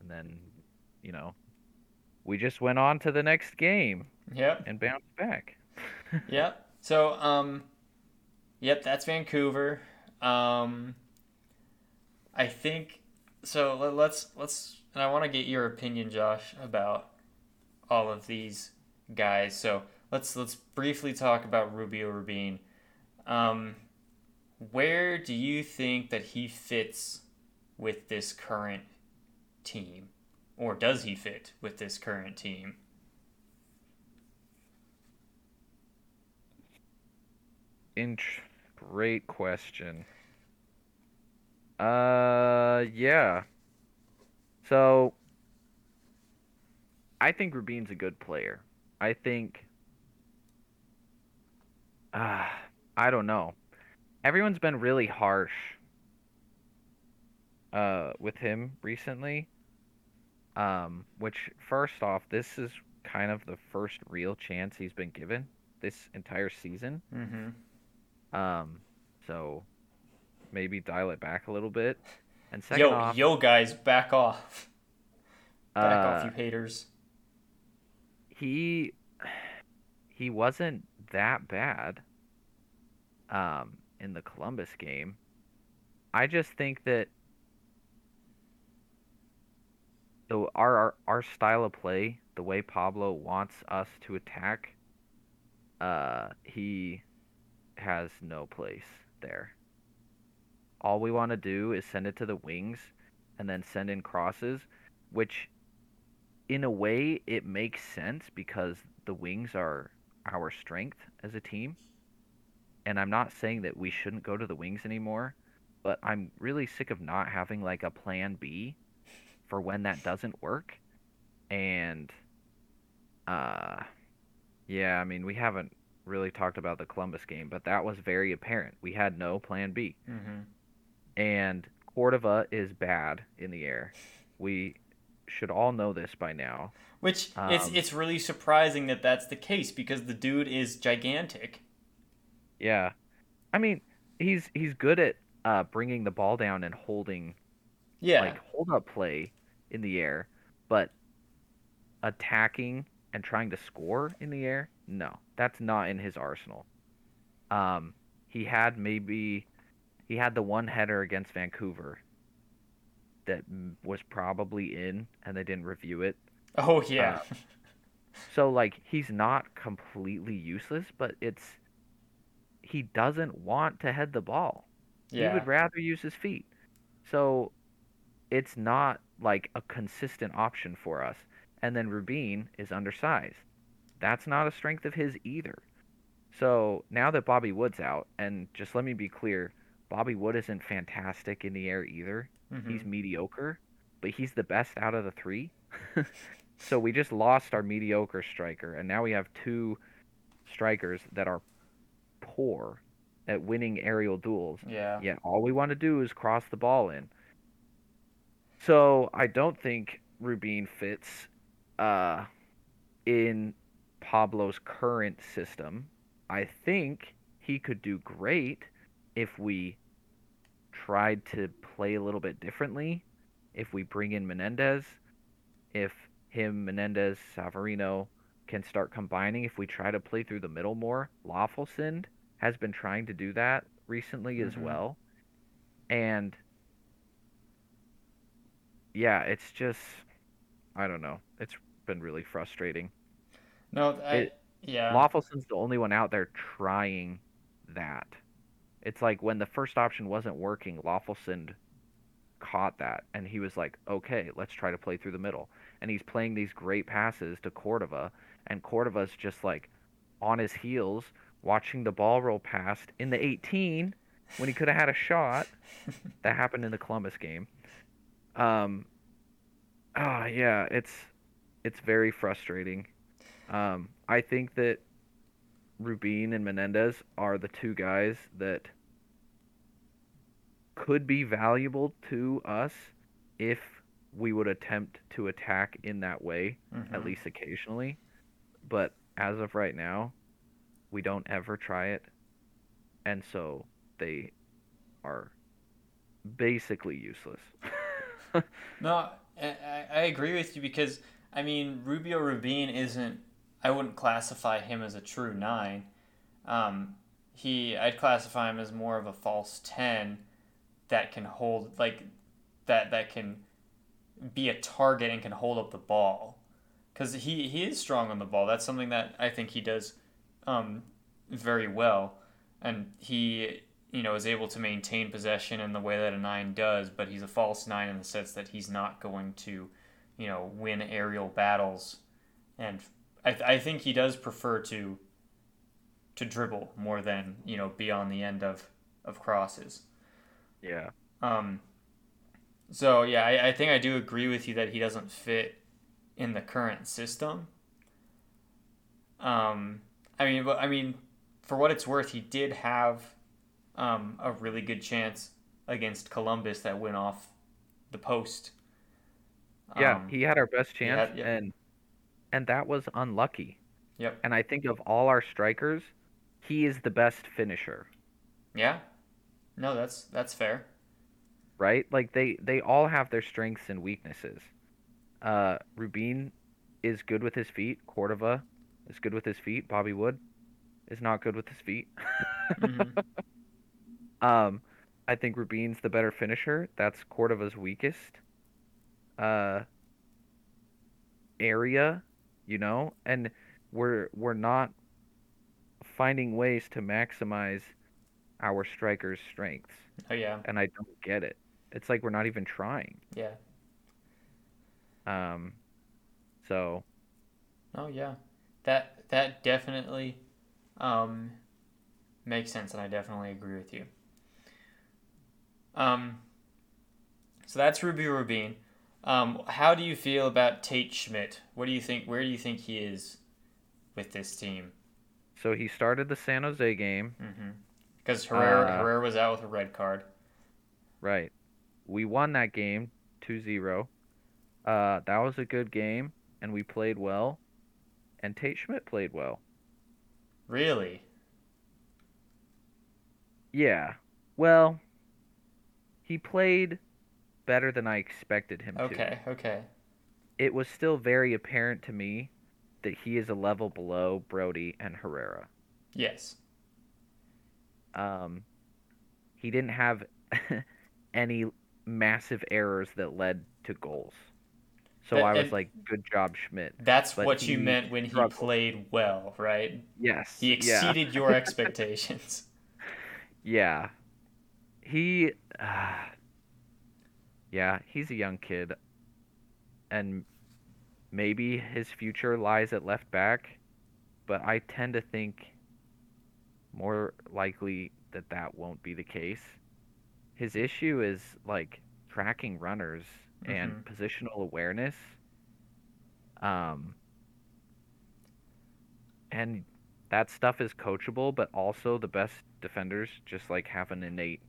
and then, you know, we just went on to the next game Yep. and bounced back. Yep. So, um, yep, that's Vancouver. Um, I think so. let- Let's let's, and I want to get your opinion, Josh, about all of these guys. So let's let's briefly talk about Rubio Rubin. Um, where do you think that he fits with this current team, or does he fit with this current team? Int- great question. Uh, yeah. So, I think Rubin's a good player. I think. Uh, I don't know. Everyone's been really harsh uh, with him recently. Um, which, first off, this is kind of the first real chance he's been given this entire season. Mm-hmm. Um, so maybe dial it back a little bit. And second Yo, off, yo, guys, back off. Back off, uh, you haters. he he wasn't that bad um in the Columbus game. I just think that the our, our our style of play, the way Pablo wants us to attack, uh he has no place there. All we want to do is send it to the wings and then send in crosses, which in a way it makes sense because the wings are our strength as a team. And I'm not saying that we shouldn't go to the wings anymore, but I'm really sick of not having like a plan B for when that doesn't work. And uh yeah, I mean, we haven't really talked about the Columbus game, but that was very apparent. We had no plan B Mm-hmm. and Cordova is bad in the air. We should all know this by now. Which it's Um, it's really surprising that that's the case because the dude is gigantic. Yeah, I mean, he's he's good at uh, bringing the ball down and holding Yeah. like hold up play in the air, but attacking and trying to score in the air, no, that's not in his arsenal. Um, he had maybe he had the one header against Vancouver that was probably in, and they didn't review it. oh yeah. So like he's not completely useless, but it's he doesn't want to head the ball. yeah. He would rather use his feet. So it's not like a consistent option for us. And then Rubin is undersized. That's not a strength of his either. So now that Bobby Wood's out, and just let me be clear, Bobby Wood isn't fantastic in the air either. Mhm. He's mediocre, but he's the best out of the three. so we just lost our mediocre striker, and now we have two strikers that are poor at winning aerial duels. yeah. Yeah, all we want to do is cross the ball in. So I don't think Rubin fits uh, in Pablo's current system. I think he could do great if we tried to play a little bit differently. If we bring in Menendez, if him, Menendez, Savarino can start combining, if we try to play through the middle more, Löffelsend has been trying to do that recently as Mhm. well. And yeah, it's just I don't know. It's been really frustrating. No, I, It- yeah. Löffelsend's the only one out there trying that. It's like when the first option wasn't working, Lawfulson caught that and he was like, "Okay, let's try to play through the middle." And he's playing these great passes to Cordova, and Cordova's just like on his heels, watching the ball roll past in the 18 when he could have had a shot. that happened in the Columbus game. Um, ah, yeah, it's it's very frustrating. Um, I think that Rubin and Menendez are the two guys that could be valuable to us if we would attempt to attack in that way, at Mhm. least occasionally. But as of right now, we don't ever try it. And so they are basically useless. No, I, I I agree with you because I mean Rubio Rubin isn't. I wouldn't classify him as a true nine. Um, he I'd classify him as more of a false ten that can hold like that that can be a target and can hold up the ball because he he is strong on the ball. That's something that I think he does um, very well, and he you know, is able to maintain possession in the way that a nine does, but he's a false nine in the sense that he's not going to, you know, win aerial battles. And I, I think he does prefer to to dribble more than, you know, be on the end of, of crosses. yeah. Um, so, yeah, I, I think I do agree with you that he doesn't fit in the current system. Um, I mean, but I mean, for what it's worth, he did have um, a really good chance against Columbus that went off the post. Yeah, Um, he had our best chance, had- yeah. and and that was unlucky. Yep. And I think of all our strikers, he is the best finisher, yeah. No, that's that's fair. right? Like they they all have their strengths and weaknesses. Uh, Rubin is good with his feet. Cordova is good with his feet. Bobby Wood is not good with his feet. Mhm. Um, I think Rubin's the better finisher. That's Cordova's weakest uh, area, you know, and we're we're not finding ways to maximize our strikers' strengths, Oh yeah, and I don't get it. It's like we're not even trying. yeah. Um, so Oh yeah, that that definitely um, makes sense, and I definitely agree with you. Um, so that's Ruby Rubin. Um, how do you feel about Tate Schmitt? What do you think? Where do you think he is with this team? so he started the San Jose game, Because Herrera, Uh, Herrera was out with a red card. right? We won that game 2-0. Uh, that was a good game, and we played well, and Tate Schmitt played well. Really? Yeah. Well, he played better than I expected him to. Okay, okay. It was still very apparent to me that he is a level below Brody and Herrera. Yes. Um, he didn't have any massive errors that led to goals. So I was like, good job, Schmitt. That's But what you meant when he played well, right? Yes. He yeah. exceeded your expectations. Yeah. He uh, Yeah, he's a young kid and maybe his future lies at left back, but I tend to think more likely that that won't be the case. His issue is like tracking runners and positional awareness. Um and that stuff is coachable, but also the best defenders just like have an innate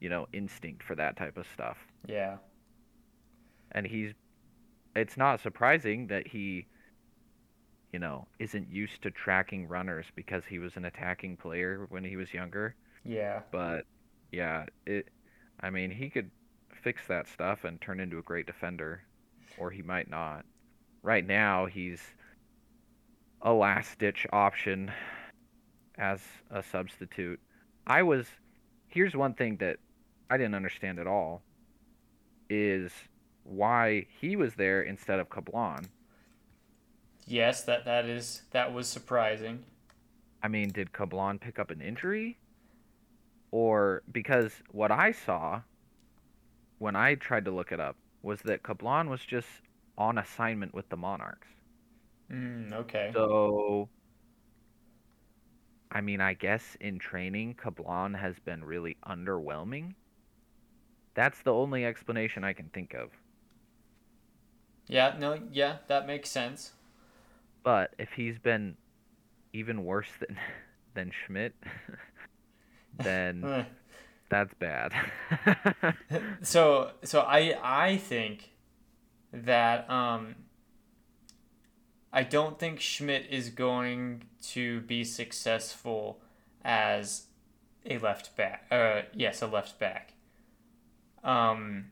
you know, instinct for that type of stuff. Yeah. And he's it's not surprising that he you know, isn't used to tracking runners because he was an attacking player when he was younger. Yeah. But yeah, it I mean, he could fix that stuff and turn into a great defender or he might not. Right now, he's a last ditch option as a substitute. I was here's one thing that I didn't understand at all is why he was there instead of Kablan. Yes, that that is that was surprising. I mean, did Kablan pick up an injury? Or because what I saw when I tried to look it up was that Kablan was just on assignment with the Monarchs. Mm, okay. So I mean, I guess in training Kablan has been really underwhelming. That's the only explanation I can think of. Yeah, no, yeah, that makes sense. But if he's been even worse than than Schmitt, then that's bad. so so I I think that um I don't think Schmitt is going to be successful as a left back. Uh yes, a left back. Um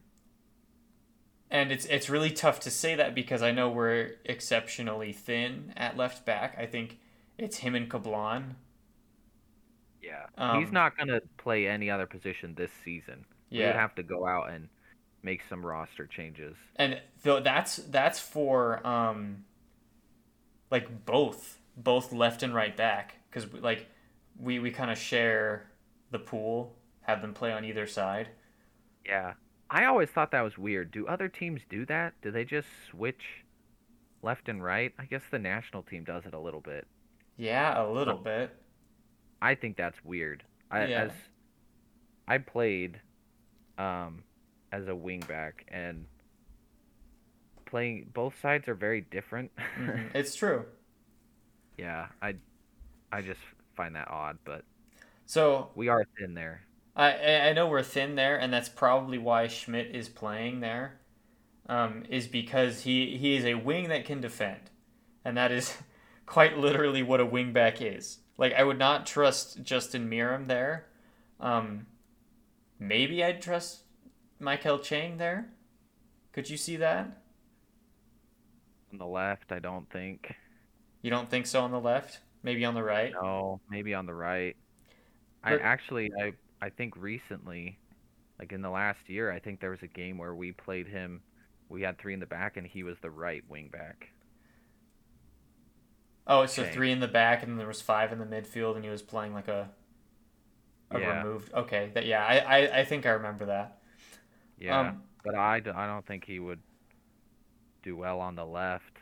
and it's it's really tough to say that because I know we're exceptionally thin at left back. I think it's him and Kablan. Yeah. Um, He's not going to play any other position this season. We would have to go out and make some roster changes. and though that's that's for um like both both left and right back because like we we kind of share the pool have them play on either side Yeah. I always thought that was weird. Do other teams do that? Do they just switch left and right? I guess the national team does it a little bit. yeah a little bit I think that's weird. I Yeah. as I played um as a wingback and playing both sides are very different. Mhm. it's true yeah, I I just find that odd, but so we are thin there. I I know we're thin there and that's probably why Schmitt is playing there um is because he he is a wing that can defend. And that is quite literally what a wing back is. Like I would not trust Justin Meram there. Um maybe I'd trust Maikel Chang there. Could you see that? On the left, I don't think. you don't think so on the left? Maybe on the right? No, maybe on the right. I actually I I think recently, like in the last year, I think there was a game where we played him. We had three in the back, and he was the right wing back. oh so three in the back and there was five in the midfield and he was playing like a a Yeah. removed okay that yeah I, I I think I remember that Yeah, Um, but I don't think he would do well on the left.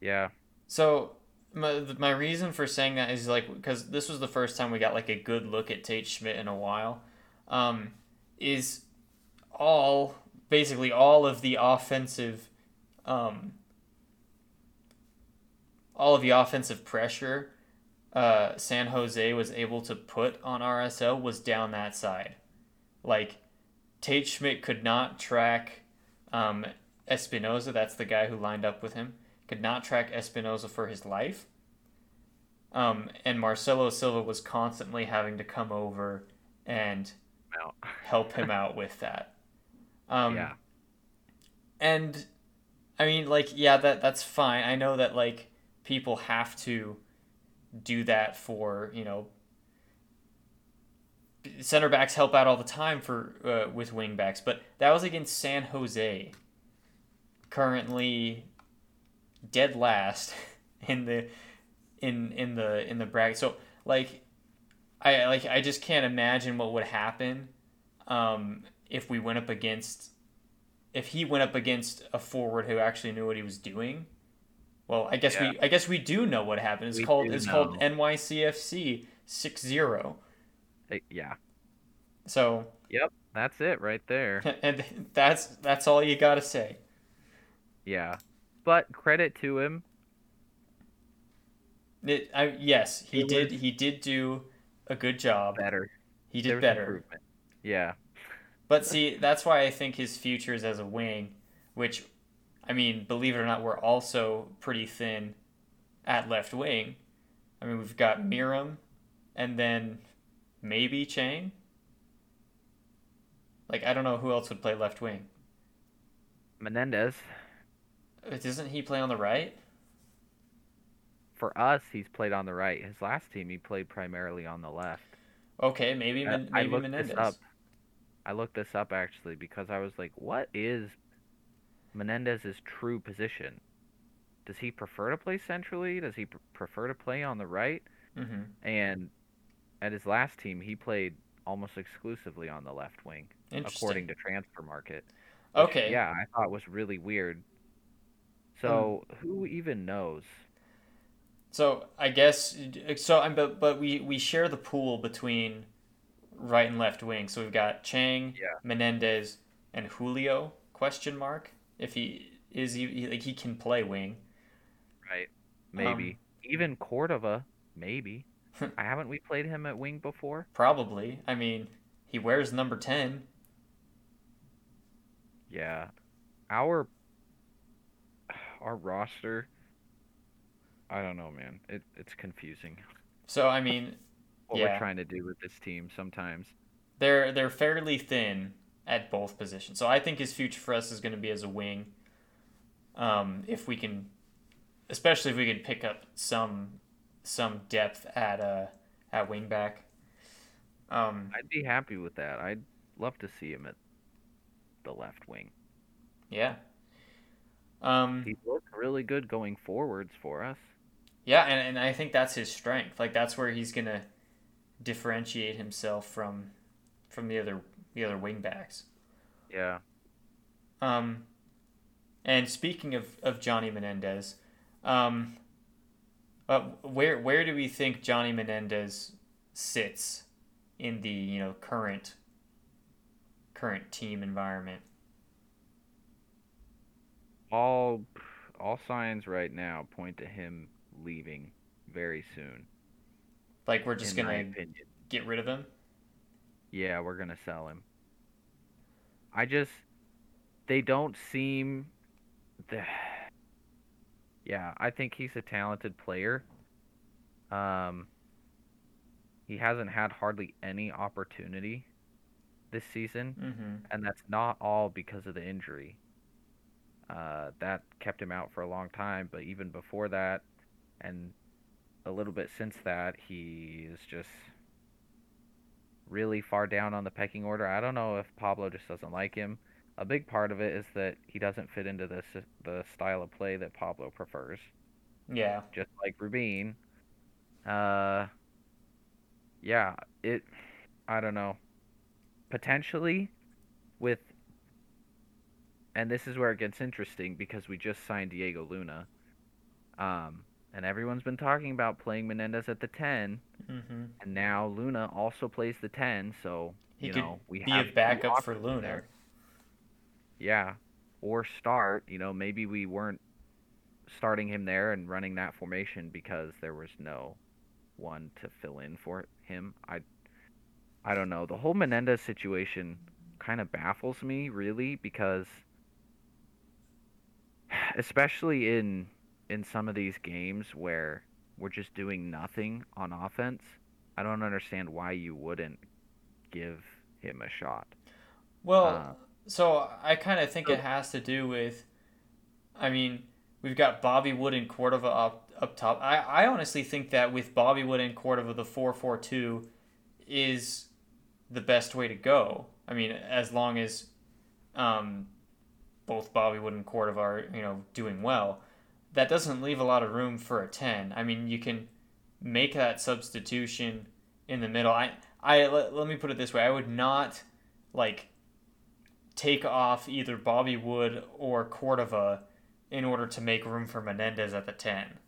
Yeah, So my my reason for saying that is like because this was the first time we got like a good look at Tate Schmitt in a while, um, is all basically all of the offensive, um, all of the offensive pressure, uh, San Jose was able to put on RSL was down that side, like Tate Schmitt could not track Um, Espinoza, that's the guy who lined up with him, could not track Espinoza for his life. Um, and Marcelo Silva was constantly having to come over and help him out with that. Um, yeah. And I mean, like, yeah, that that's fine. I know that like people have to do that for you know center backs help out all the time for uh, with wing backs, but that was against San Jose, currently dead last in the in in the in the bracket. So like, I like I just can't imagine what would happen um, if we went up against if he went up against a forward who actually knew what he was doing. Well, I guess Yeah. we I guess we do know what happened. It's We called it's called. NYCFC 6-0. Eh, Yeah. So, Yep. That's it right there. and that's that's all you got to say. Yeah. But credit to him. It, I, yes, he did was- he did do a good job. Better. He did better. Yeah. But see, that's why I think his future is as a wing, which, I mean, believe it or not, we're also pretty thin at left wing. I mean, we've got Meram, and then maybe Chang. Like, I don't know who else would play left wing. Menendez. Doesn't he play on the right? For us, he's played on the right. His last team, he played primarily on the left. Okay, maybe Uh, Men- I looked Menendez. this up. I looked this up actually because I was like, what is Menendez's true position? Does he prefer to play centrally? Does he pr- prefer to play on the right? hmm And at his last team, he played almost exclusively on the left wing, according to Transfermarkt. which, Okay. Yeah, I thought was really weird. So hmm. who even knows? So I guess so. I'm but but we we share the pool between right and left wing. So we've got Chang, Yeah. Menendez, and Julio? Question mark. If he is he he- like he can play wing. Right? Um, maybe even Cordova. Maybe. Haven't we played him at wing before? Probably. I mean, he wears number ten. Yeah. Our our roster I don't know, man. It it's confusing So I mean, what Yeah. we're trying to do with this team sometimes. they're they're fairly thin at both positions. So I think his future for us is going to be as a wing. Um, if we can, especially if we can pick up some some depth at uh at wing back. Um, I'd be happy with that. I'd love to see him at the left wing. yeah. Um, He looked really good going forwards for us. yeah, and, and I think that's his strength. Like that's where he's gonna differentiate himself from from the other the other wing backs. Yeah. Um, and speaking of, of Johnny Menendez, um, uh, where where do we think Johnny Menendez sits in the you know current current team environment? All all signs right now point to him leaving very soon. Like we're just gonna get rid of him? Yeah, we're gonna sell him. I just they don't seem the Yeah, I think he's a talented player. Um he hasn't had hardly any opportunity this season, Mm-hmm. and that's not all because of the injury. Uh, that kept him out for a long time, but even before that, and a little bit since that, he is just really far down on the pecking order. I don't know if Pablo just doesn't like him. A big part of it is that he doesn't fit into the the style of play that Pablo prefers, Yeah. just like Rubin. Uh, yeah, it. I don't know. Potentially, with. And this is where it gets interesting because we just signed Diego Luna. Um, and everyone's been talking about playing Menendez at the 10, Mm-hmm. and now Luna also plays the 10, so, He you know, we Be have a backup for Luna. there. Yeah, or start. You know, maybe we weren't starting him there and running that formation because there was no one to fill in for him. I, I don't know. The whole Menendez situation kind of baffles me, really, because especially in in some of these games where we're just doing nothing on offense. I don't understand why you wouldn't give him a shot. Well, uh, so I kind of think it has to do with, I mean, we've got Bobby Wood and Cordova up up top. I, I honestly think that with Bobby Wood and Cordova, the four four two is the best way to go. I mean, as long as um, both Bobby Wood and Cordova you know doing well, that doesn't leave a lot of room for a ten. I mean, you can make that substitution in the middle. I I let, let me put it this way: I would not like take off either Bobby Wood or Cordova in order to make room for Menendez at the 10.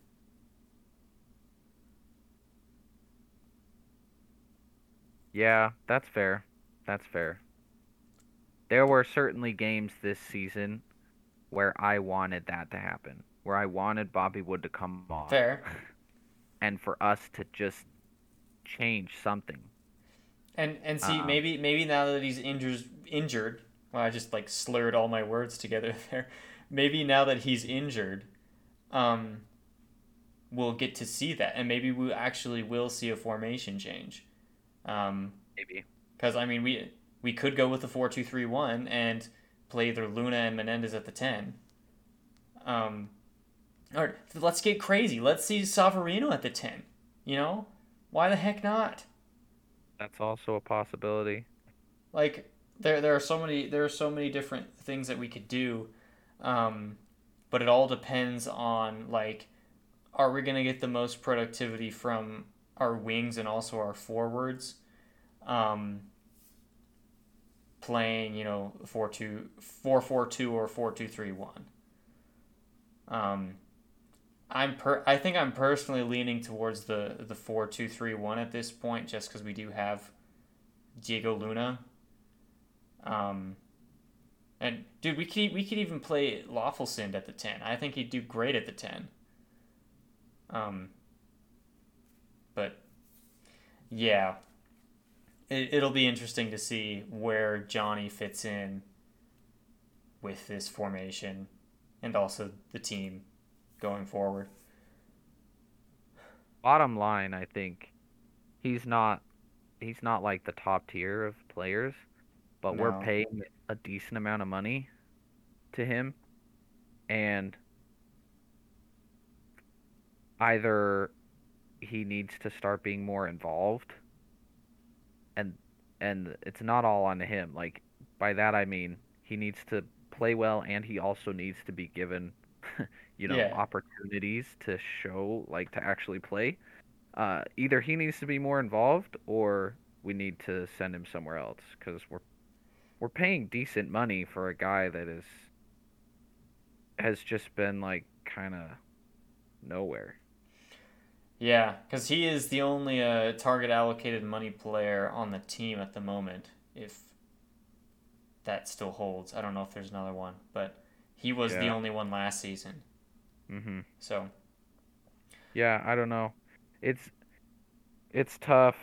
Yeah, that's fair. That's fair. There were certainly games this season where I wanted that to happen, where I wanted Bobby Wood to come off. Fair. And for us to just change something. And and see, um, maybe maybe now that he's injured, injured, well, I just like slurred all my words together there. Maybe now that he's injured, um, we'll get to see that, and maybe we actually will see a formation change. Um, maybe because I mean we we could go with the four two three one and play either Luna and Menendez at the ten. Um, or let's get crazy. Let's see Savarino at the ten. You know, why the heck not? That's also a possibility. Like there there are so many there are so many different things that we could do um, but it all depends on like are we going to get the most productivity from our wings and also our forwards um, playing you know 4 2 4 4 2 or 4 2 3 1 um, I'm per I think I'm personally leaning towards the the 4 2 3 1 at this point just cuz we do have Diego Luna um, and dude, we could we could even play Löffelsend at the ten. I think he'd do great at the ten. Um, but yeah, it, it'll be interesting to see where Johnny fits in with this formation and also the team going forward. Bottom line, I think he's not he's not like the top tier of players but no. we're paying a decent amount of money to him and either he needs to start being more involved and and it's not all on him like by that I mean he needs to play well and he also needs to be given you know yeah. opportunities to show like to actually play uh, either he needs to be more involved or we need to send him somewhere else because we're we're paying decent money for a guy that is has just been like kind of nowhere. Yeah, because he is the only uh, target allocated money player on the team at the moment. If that still holds, I don't know if there's another one, but he was yeah. the only one last season. Mhm. So. Yeah, I don't know. It's it's tough.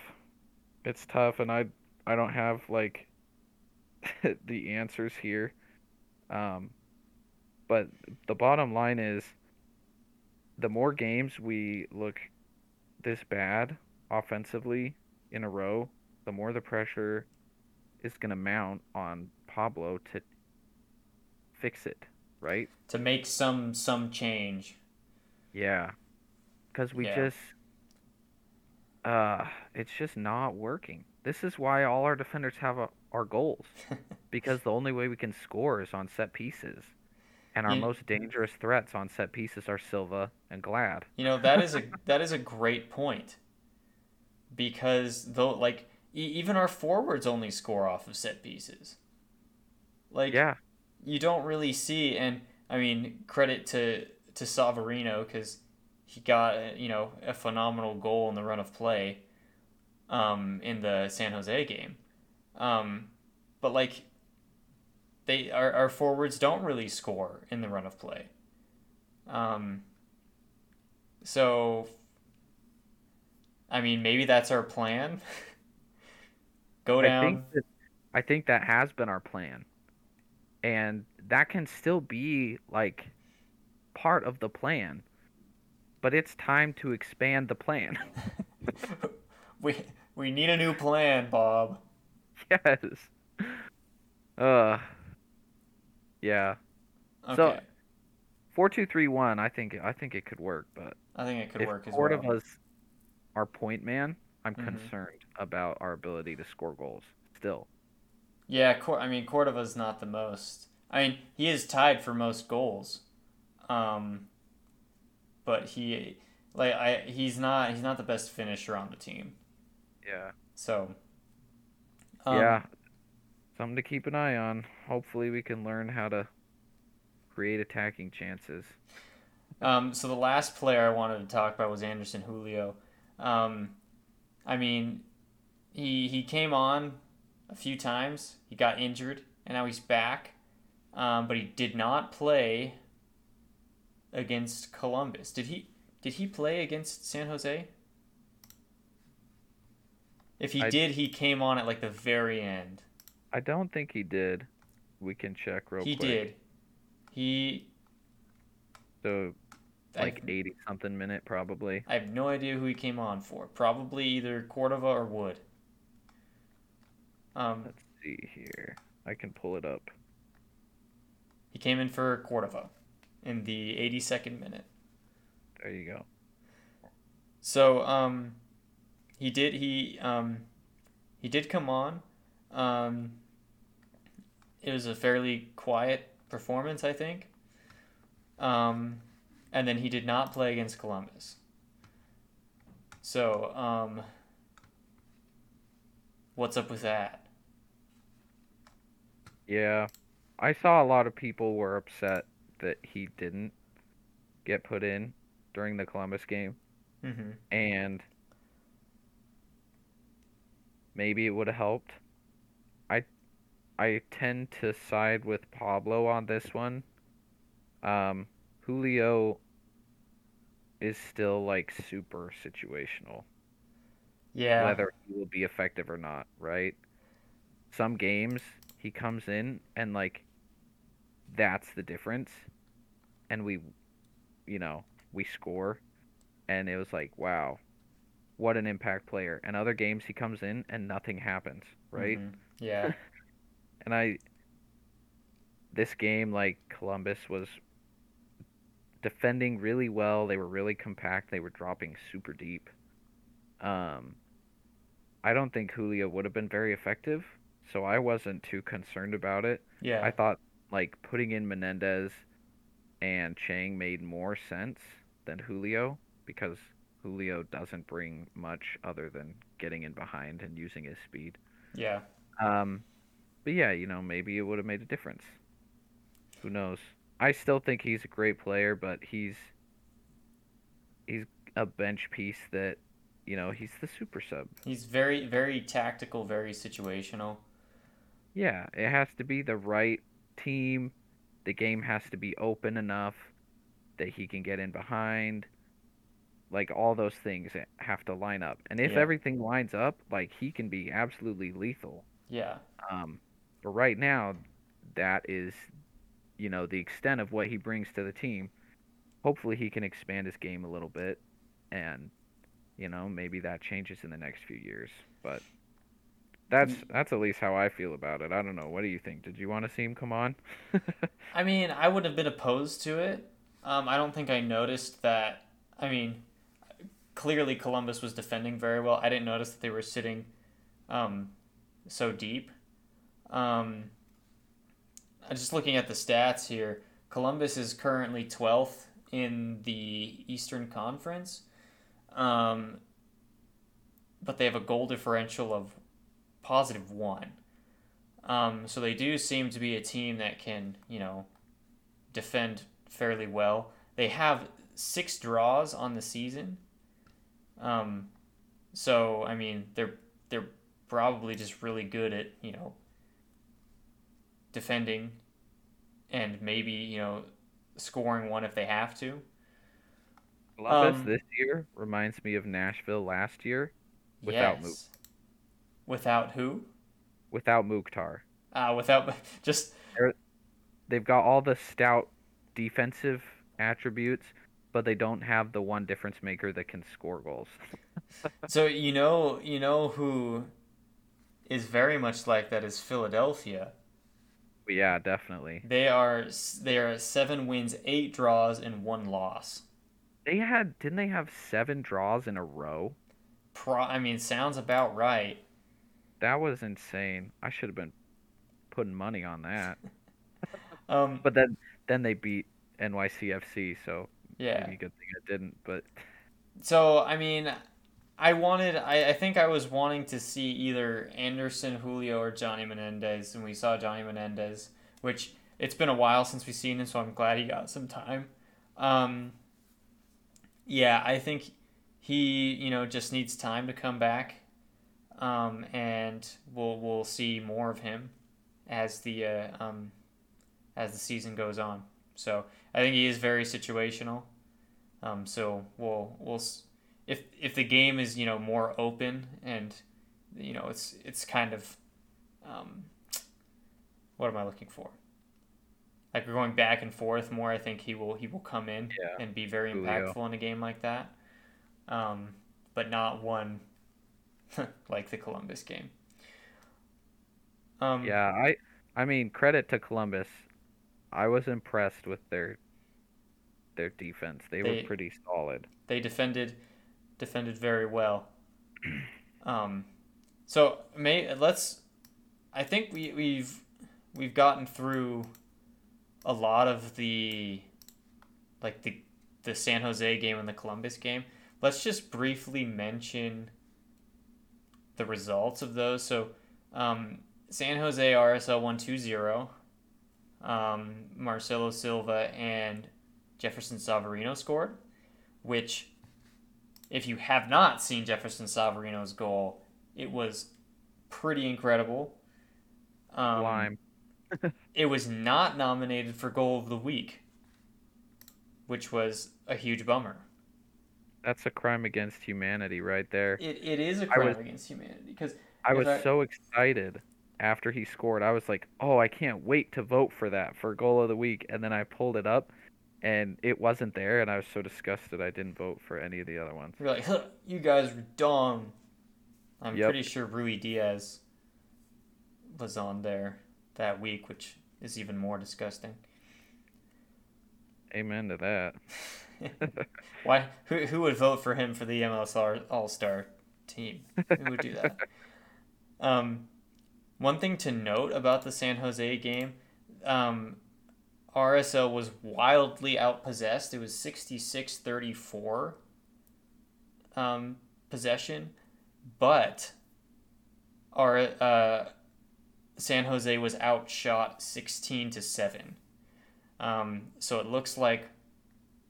It's tough, and I I don't have like the answers here. Um, but the bottom line is the more games we look this bad offensively in a row, the more the pressure is going to mount on Pablo to fix it, right? To make some some change. Yeah. Cuz we yeah. just uh it's just not working. This is why all our defenders have a, our goals because the only way we can score is on set pieces. And our you, most dangerous threats on set pieces are Silva and Glad. You know, that is a that is a great point. Because though like e- even our forwards only score off of set pieces. Like Yeah. You don't really see and I mean credit to to Savarino cuz he got, you know, a phenomenal goal in the run of play um, in the San Jose game. Um, but like they our, our forwards don't really score in the run of play. Um, so I mean maybe that's our plan. Go down. I think, that, I think that has been our plan. And that can still be like part of the plan. But it's time to expand the plan. we we need a new plan, Bob. yes. Uh. Yeah. Okay. So- Four two three one. I think I think it could work, but I think it could if work Cordova's well. our point man, I'm Mhm. concerned about our ability to score goals. Still. Yeah, Cor- I mean Cordova's not the most. I mean, he is tied for most goals. Um but he like I he's not he's not the best finisher on the team. Yeah. So um, yeah. Something to keep an eye on. Hopefully we can learn how to create attacking chances. Um, so the last player I wanted to talk about was Anderson Julio. Um, I mean, he he came on a few times. He got injured, and now he's back. Um, but he did not play against Columbus. Did he? Did he play against San Jose? If he I- did, he came on at like the very end. I don't think he did. We can check real he quick. did. He So like 80 something minute probably. I have no idea who he came on for. Probably either Cordova or Wood. Um, Let's see here. I can pull it up. he came in for Cordova in the 82nd minute. There you go. So um, he did he um, he did come on. Um, it was a fairly quiet performance, I think. Um, and then he did not play against Columbus. So um, what's up with that? Yeah. I saw a lot of people were upset that he didn't get put in during the Columbus game Mm-hmm. and maybe it would have helped. I tend to side with Pablo on this one. Um Julio is still like super situational. Yeah. whether he will be effective or not, right? Some games he comes in and like that's the difference and we you know, we score and it was like, wow, what an impact player. And other games he comes in and nothing happens, right? Mhm. Yeah. And I this game like Columbus was defending really well. They were really compact. They were dropping super deep. Um I don't think Julio would have been very effective, so I wasn't too concerned about it. Yeah. I thought like putting in Menendez and Chang made more sense than Julio because Julio doesn't bring much other than getting in behind and using his speed. yeah. Um, but yeah, you know, maybe it would have made a difference. Who knows? I still think he's a great player, but he's he's a bench piece that, you know, he's the super sub. He's very, very tactical, very situational. Yeah, it has to be the right team. The game has to be open enough that he can get in behind. Like all those things have to line up. And if Yeah. everything lines up, like he can be absolutely lethal. Yeah. Um, but right now, that is, you know, the extent of what he brings to the team. Hopefully, he can expand his game a little bit, and you know, maybe that changes in the next few years. But that's that's at least how I feel about it. I don't know. What do you think? Did you want to see him come on? I mean, I would have been opposed to it. Um, I don't think I noticed that. I mean, clearly Columbus was defending very well. I didn't notice that they were sitting um, so deep. Um, just looking at the stats here. Columbus is currently 12th in the Eastern Conference, um, but they have a goal differential of positive one. Um, so they do seem to be a team that can, you know, defend fairly well. They have six draws on the season. Um, so I mean, they're they're probably just really good at you know defending, and maybe you know scoring one if they have to. Columbus Um, this year reminds me of Nashville last year Without Mook. yes. Without who? without Mukhtar. Uh, without just They've got all the stout defensive attributes, but they don't have the one difference maker that can score goals. so you know, you know who is very much like that is Philadelphia. Yeah, definitely. They are they are seven wins, eight draws, and one loss. They had didn't they have seven draws in a row? Pro, I mean, sounds about right. That was insane. I should have been putting money on that. um, but then then they beat NYCFC, so yeah, maybe good thing I didn't. But so I mean, I wanted. I, I think I was wanting to see either Anderson, Julio, or Johnny Menendez, and we saw Johnny Menendez, which it's been a while since we've seen him, so I'm glad he got some time. Um, yeah, I think he, you know, just needs time to come back, um, and we'll we'll see more of him as the uh, um, as the season goes on. So I think he is very situational. Um, so we'll we'll if if the game is you know more open and you know it's it's kind of um, what am I looking for? Like we're going back and forth more. I think he will he will come in yeah. and be very impactful Julio. in a game like that, um, but not one like the Columbus game. Um, yeah, I I mean credit to Columbus. I was impressed with their their defense. They, they were pretty solid. They defended defended very well. Um, so may let's. I think we we've we've gotten through a lot of the like the the San Jose game and the Columbus game. Let's just briefly mention the results of those. So um, San Jose RSL 120. Um, Marcelo Silva and Jefferson Savarino scored, which, if you have not seen Jefferson Savarino's goal, it was pretty incredible. Um, Lime. it was not nominated for goal of the week, which was a huge bummer. That's a crime against humanity right there. It, it is a crime was, against humanity because I was I, so excited after he scored. I was like, "Oh, I can't wait to vote for that for goal of the week." And then I pulled it up and it wasn't there and I was so disgusted I didn't vote for any of the other ones. You're like, huh, "You guys were dumb." I'm yep. pretty sure Ruidiaz was on there that week, which is even more disgusting. Amen to that. Why? Who who would vote for him for the MLS All Star team? Who would do that? um, one thing to note about the San Jose game, um, RSL was wildly outpossessed. It was 66-34 um, possession, but our uh, San Jose was outshot 16 to 7. Um, so it looks like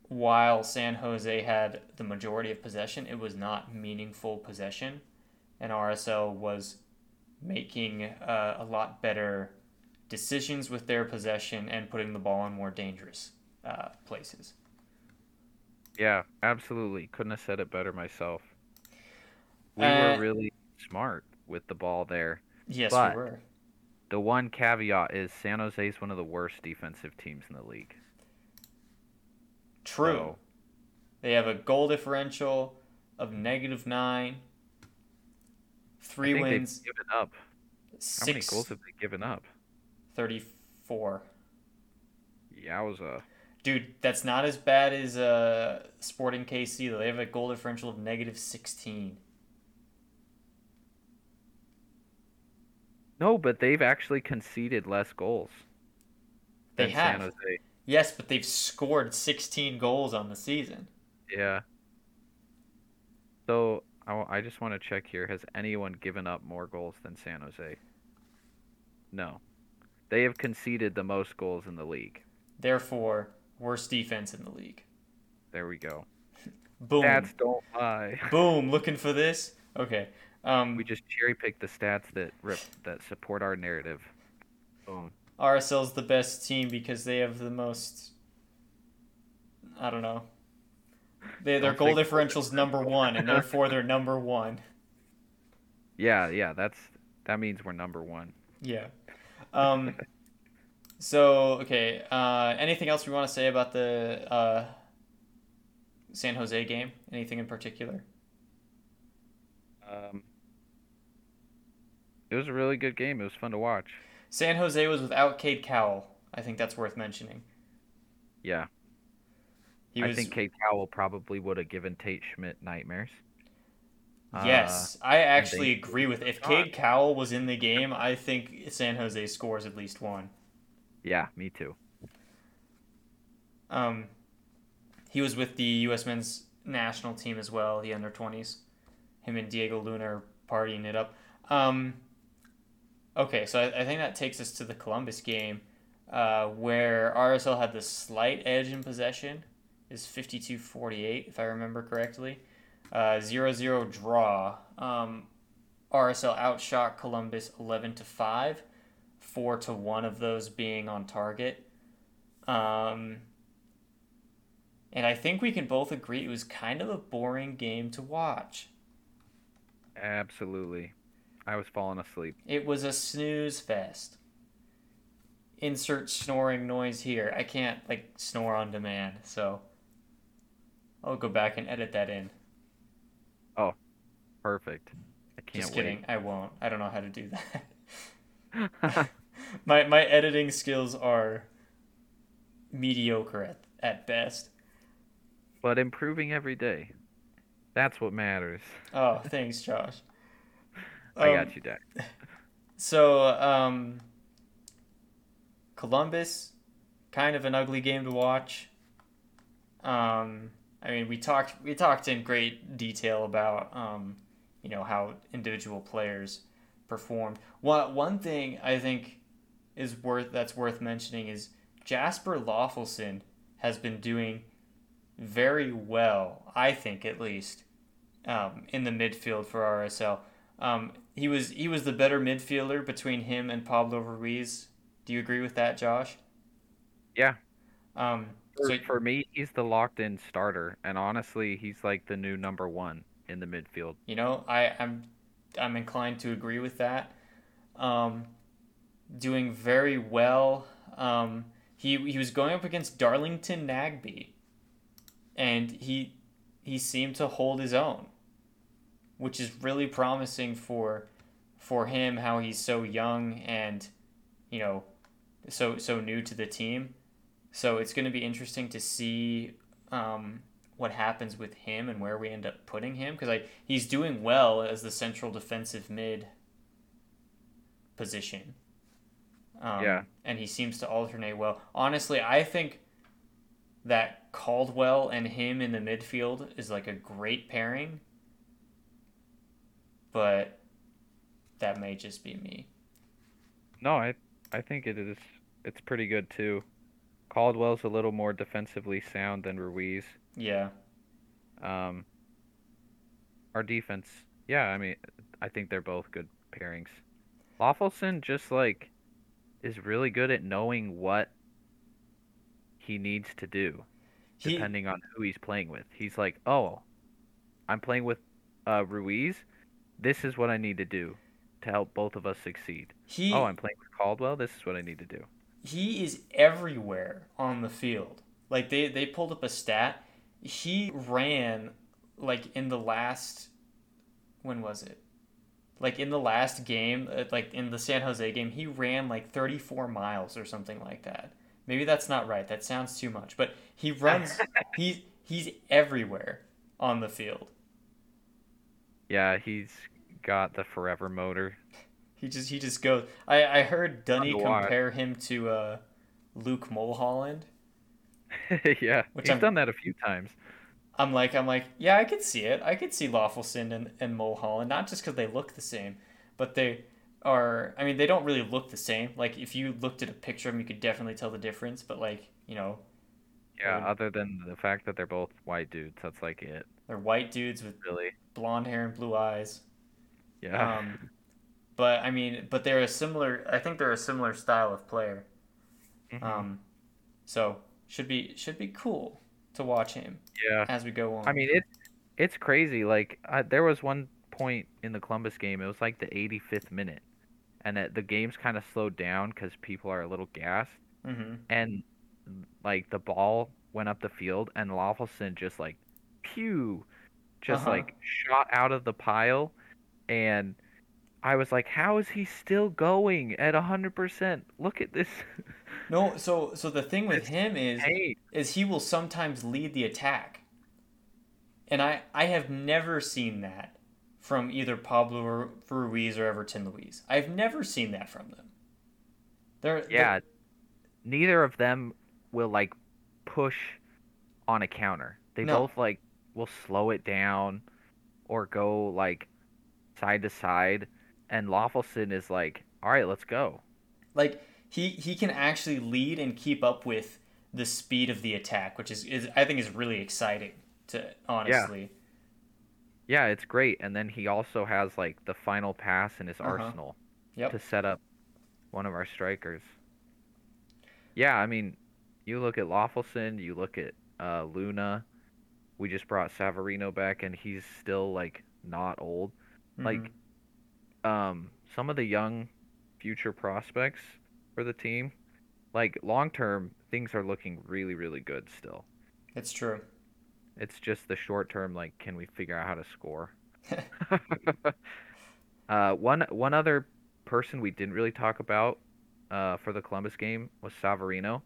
while San Jose had the majority of possession, it was not meaningful possession, and RSL was making uh, a lot better decisions with their possession and putting the ball in more dangerous uh, places. Yeah, absolutely. Couldn't have said it better myself. We uh, were really smart with the ball there. Yes, but we were. The one caveat is San Jose is one of the worst defensive teams in the league. True. So, they have a goal differential of negative nine. Three wins. They've given up. Six, How many goals have they given up? Thirty-four. Yowza. Dude, that's not as bad as uh, Sporting KC though. They have a goal differential of negative sixteen. No, but they've actually conceded less goals. They have. Yes, but they've scored 16 goals on the season. Yeah. So I, I just want to check here. Has anyone given up more goals than San Jose? No. They have conceded the most goals in the league. Therefore, worst defense in the league. There we go. Boom. Stats don't lie. Boom. Looking for this? Okay. Um, we just cherry pick the stats that rip, that support our narrative. Boom. RSL's the best team because they have the most. I don't know. They, their goal differential's number one, and therefore they're number one. Yeah, yeah, that's that means we're number one. Yeah. Um, So okay, uh, anything else we want to say about the uh, San Jose game? Anything in particular? Um, it was a really good game. It was fun to watch. San Jose was without Cade Cowell. I think that's worth mentioning. Yeah, He I think Cade Cowell probably would have given Tate Schmitt nightmares. Yes, I actually they- agree with. If. Cade Cowell was in the game, I think San Jose scores at least one. Yeah, me too. Um, he was with the U.S. men's national team as well, the under twenties. Him and Diego Luna are partying it up. Um, okay, so I, I think that takes us to the Columbus game, uh, where RSL had the slight edge in possession, is 52-48, if I remember correctly. Uh, 0-0 draw. Um, RSL outshot Columbus eleven to five, four to one of those being on target. Um, and I think we can both agree it was kind of a boring game to watch. Absolutely. I was falling asleep. It was a snooze fest. Insert snoring noise here. I can't like snore on demand, so I'll go back and edit that in. Perfect. I can't Just kidding. I won't. I don't know how to do that. my my editing skills are mediocre at, at best. but improving every day. That's what matters. Oh, thanks, Josh. I Um, got you, Dak. So, um, Columbus, kind of an ugly game to watch. Um, I mean, we talked we talked in great detail about um, you know how individual players performed. One one thing I think is worth that's worth mentioning is Jasper Löffelsend has been doing very well. I think at least um, in the midfield for RSL. Um, he was he was the better midfielder between him and Pablo Ruiz. Do you agree with that, Josh? Yeah. Um, For, so for me, he's the locked-in starter, and honestly, he's like the new number one in the midfield. you know, I, I'm I'm inclined to agree with that. Um, doing very well. Um, he he was going up against Darlington Nagbe, and he he seemed to hold his own, which is really promising for for him. How he's so young and you know so so new to the team. So it's going to be interesting to see um, what happens with him and where we end up putting him because like he's doing well as the central defensive mid position. Um, Yeah. and he seems to alternate well. Honestly, I think that Caldwell and him in the midfield is like a great pairing, but that may just be me. No, I I think it is. It's pretty good too. Caldwell's a little more defensively sound than Ruiz. Yeah, Um, our defense, yeah, I mean, I think they're both good pairings. Löffelsend just like is really good at knowing what he needs to do he depending on who he's playing with. He's like, "Oh, I'm playing with uh, Ruiz. This is what I need to do to help both of us succeed. he Oh, I'm playing with Caldwell. This is what I need to do." he is everywhere on the field. Like they they pulled up a stat. He ran like in the last when was it? Like in the last game, uh, like in the San Jose game, he ran like 34 miles or something like that. Maybe that's not right. That sounds too much. But he runs he's he's everywhere on the field. Yeah, he's got the forever motor. He just he just goes. I I heard Dunny compare him to uh Luke Mulholland. yeah, Which he's I'm- done that a few times. I'm like, I'm like, yeah, I could see it. I could see Löffelsend and, and Mulholland, not just because they look the same, but they are. I mean, they don't really look the same. Like, if you looked at a picture of them, you could definitely tell the difference. But like, you know, Yeah, Would- other than the fact that they're both white dudes, that's like it, they're white dudes with really. blonde hair and blue eyes. Yeah. Um, but I mean, but they're a similar. I think they're a similar style of player. Mhm. Um, so should be should be cool to watch him yeah. as we go on. I mean, it's it's crazy. Like, there was one point in the Columbus game. It was like the 85th minute, and it, the game's kind of slowed down because people are a little gassed. Mm-hmm. and like the ball went up the field and Löffelsend just like pew just Uh-huh. like shot out of the pile and I was like how is he still going at 100% look at this No, so so the thing with him is hey is he will sometimes lead the attack. And I I have never seen that from either Pablo Ru- Ruiz or Everton Luiz. I've never seen that from them. They're they're- yeah neither of them will like push on a counter they No. both like will slow it down or go like side to side and Löffelsend is like all right let's go like he he can actually lead and keep up with the speed of the attack, which is, is I think is really exciting to honestly. Yeah, it's great. And then he also has like the final pass in his Uh-huh. arsenal Yep. to set up one of our strikers. Yeah, I mean, you look at Löffelsend, you look at uh, Luna. We just brought Savarino back, and he's still like not old. Like, um, some of the young future prospects for the team, like long term, things are looking really, really good still. it's true. It's just the short term, like, can we figure out how to score? uh, one one other person we didn't really talk about uh, for the Columbus game was Savarino.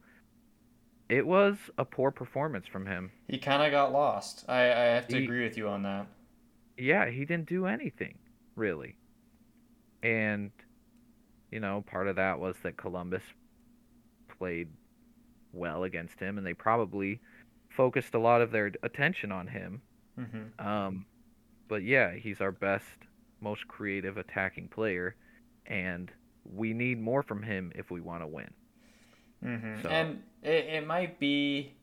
It was a poor performance from him. He kind of got lost. I, I have to He- agree with you on that. Yeah, he didn't do anything really, and you know, part of that was that Columbus played well against him, and they probably focused a lot of their attention on him. hmm Um, but yeah, he's our best, most creative attacking player, and we need more from him if we want to win. hmm So- And it, it might be,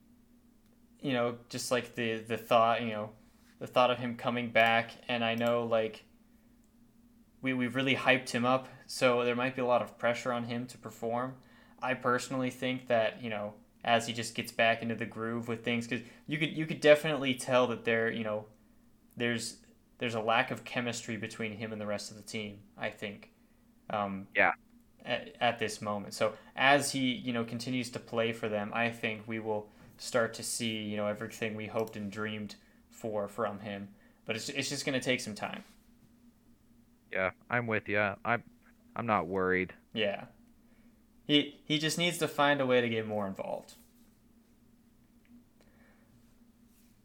you know, just like the the thought, you know, the thought of him coming back, and I know like we we've really hyped him up, so there might be a lot of pressure on him to perform. I personally think that you know as he just gets back into the groove with things, because you could you could definitely tell that there you know there's there's a lack of chemistry between him and the rest of the team. I think. Um, Yeah. At, at this moment, so as he you know continues to play for them, I think we will start to see you know everything we hoped and dreamed for from him. But it's it's just going to take some time. Yeah, I'm with you. I'm, I'm not worried. Yeah. He he just needs to find a way to get more involved.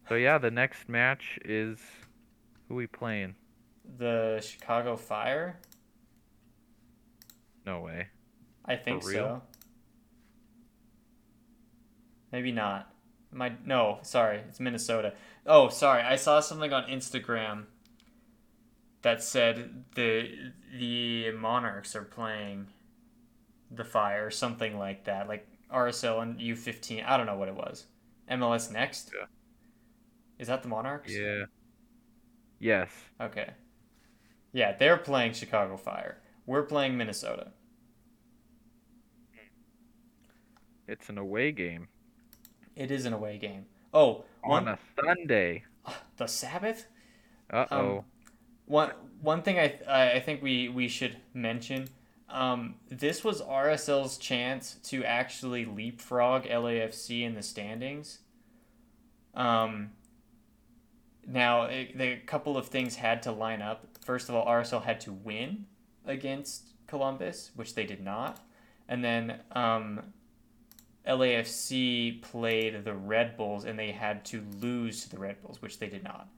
So yeah, the next match is who we playing? The Chicago Fire, No way. I think so. Maybe not. My no, sorry, it's Minnesota. Oh, sorry, I saw something on Instagram that said the the Monarchs are playing the Fire, or something like that, like RSL and U fifteen. I don't know what it was. MLS Next. Yeah. Is that the Monarchs? Yeah. Yes. Okay. Yeah, they're playing Chicago Fire. We're playing Minnesota. It's an away game It is an away game. Oh, on one a Sunday. the Sabbath. Uh oh. Um, One one thing I I think we we should mention. Um, this was RSL's chance to actually leapfrog LAFC in the standings. Um, now, the couple of things had to line up. First of all, RSL had to win against Columbus, which they did not. And then um, LAFC played the Red Bulls, and they had to lose to the Red Bulls, which they did not.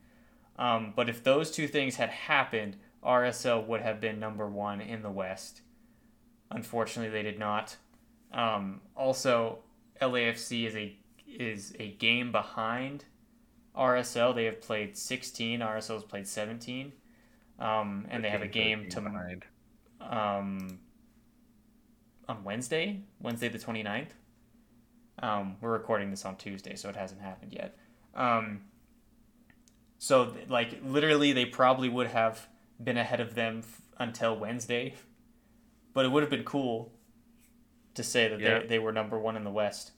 Um, but if those two things had happened, RSL would have been number one in the West. Unfortunately, they did not. Um, also, LAFC is a is a game behind RSL. They have played 16. RSL has played 17. Um, and they have a game to behind. um, on Wednesday, Wednesday the 29th. Um, we're recording this on Tuesday, so it hasn't happened yet. Um, so, like, literally, they probably would have been ahead of them f- until Wednesday. But it would have been cool to say that Yeah. they, they were number one in the West.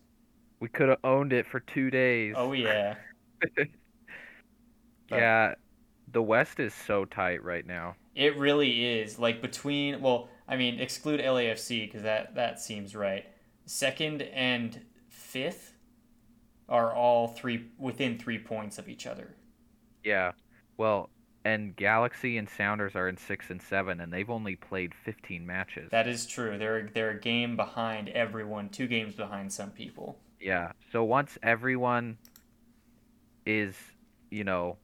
We could have owned it for two days. Oh, yeah. yeah. The West is so tight right now. It really is. Like, between, well, I mean, exclude LAFC because that, that seems right. second and fifth are all three within three points of each other. Yeah. Well, and Galaxy and Sounders are in six and seven, and they've only played 15 matches. That is true. They're they're a game behind everyone, two games behind some people. Yeah. So once everyone is, you know,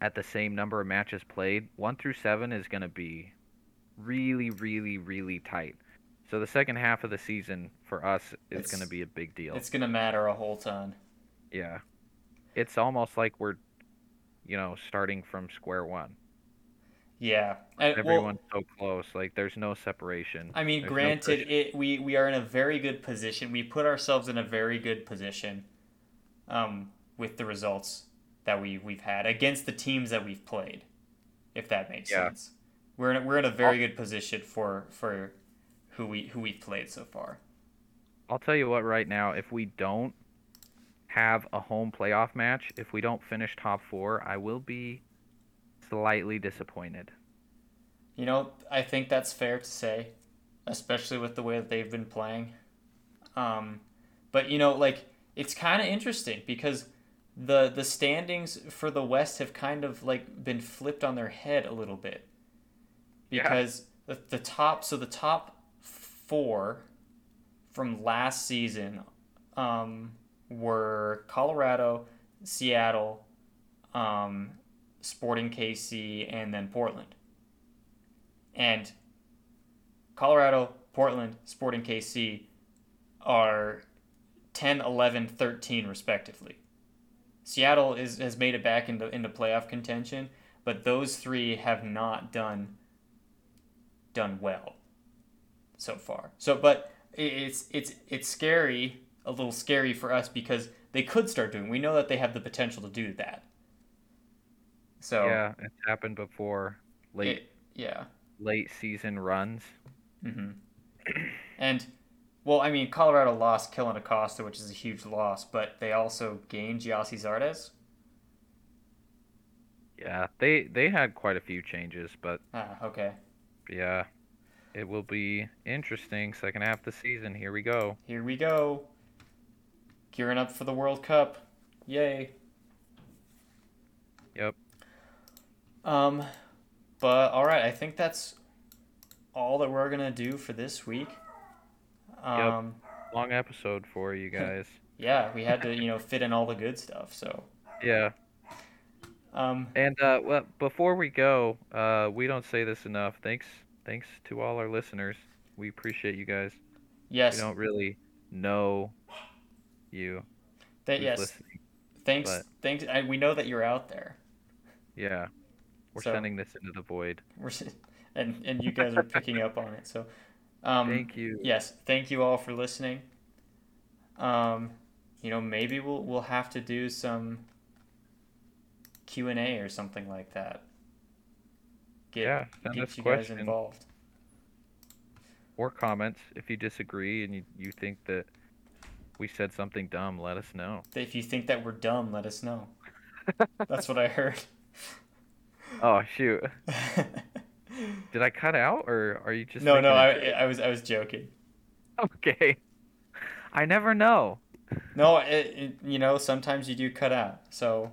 at the same number of matches played, one through seven is going to be really, really, really tight. So the second half of the season for us is going to be a big deal. It's gonna matter a whole ton. Yeah. It's almost like we're, you know, starting from square one. Yeah. And, well, Everyone's so close. Like there's no separation. I mean, There's granted, cushion. it we we are in a very good position. We put ourselves in a very good position, um, with the results that we we've had against the teams that we've played, if that makes Yeah. sense. We're in a, we're in a very good position for for who we who we've played so far. I'll tell you what, right now, if we don't have a home playoff match, if we don't finish top four, I will be slightly disappointed. You know, I think that's fair to say, especially with the way that they've been playing. Um, but you know, like it's kind of interesting because the the standings for the West have kind of like been flipped on their head a little bit. Yeah. Because the, the top, so the top four from last season um, were Colorado, Seattle, um, Sporting KC, and then Portland. And Colorado, Portland, Sporting KC are 10, 11, 13 respectively. Seattle is, has made it back into, into playoff contention, but those three have not done done well so far. So but it's it's it's scary, a little scary for us because they could start doing. We know that they have the potential to do that. So Yeah, it's happened before. Late it- yeah. late season runs. hmm and well, I mean, Colorado lost Kellyn Acosta, which is a huge loss, but they also gained Gyasi Zardes. Yeah, they they had quite a few changes, but Ah, okay. yeah, it will be interesting. Second half of the season. Here we go. Here we go. Gearing up for the World Cup. Yay. Yep. Um, but all right, I think that's all that we're gonna do for this week. Um, Long episode for you guys. yeah, we had to you know fit in all the good stuff. So, yeah. um, And uh, well, before we go, uh, we don't say this enough. Thanks, thanks to all our listeners. We appreciate you guys. yes, We don't really know you. th- who's yes, thanks, but- thanks. I, we know that you're out there. Yeah, we're So- sending this into the void. We're, and and you guys are picking up on it. So, um, Thank you. yes, thank you all for listening. Um, you know, maybe we'll we'll have to do some Q and A or something like that. Get Yeah, get you guys questions. involved. Or comments if you disagree and you, you think that we said something dumb. Let us know. If you think that we're dumb, let us know. That's what I heard. Oh shoot! Did I cut out or are you just? no, no, I, I was I was joking. Okay. I never know. No, it, it, you know sometimes you do cut out, so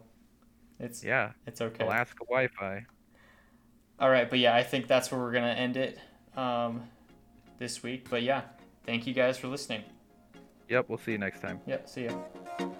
it's Yeah, it's okay. Alaska Wi-Fi. All right, but yeah, I think that's where we're gonna end it um, this week. But yeah, thank you guys for listening. Yep, we'll see you next time. Yep, see ya.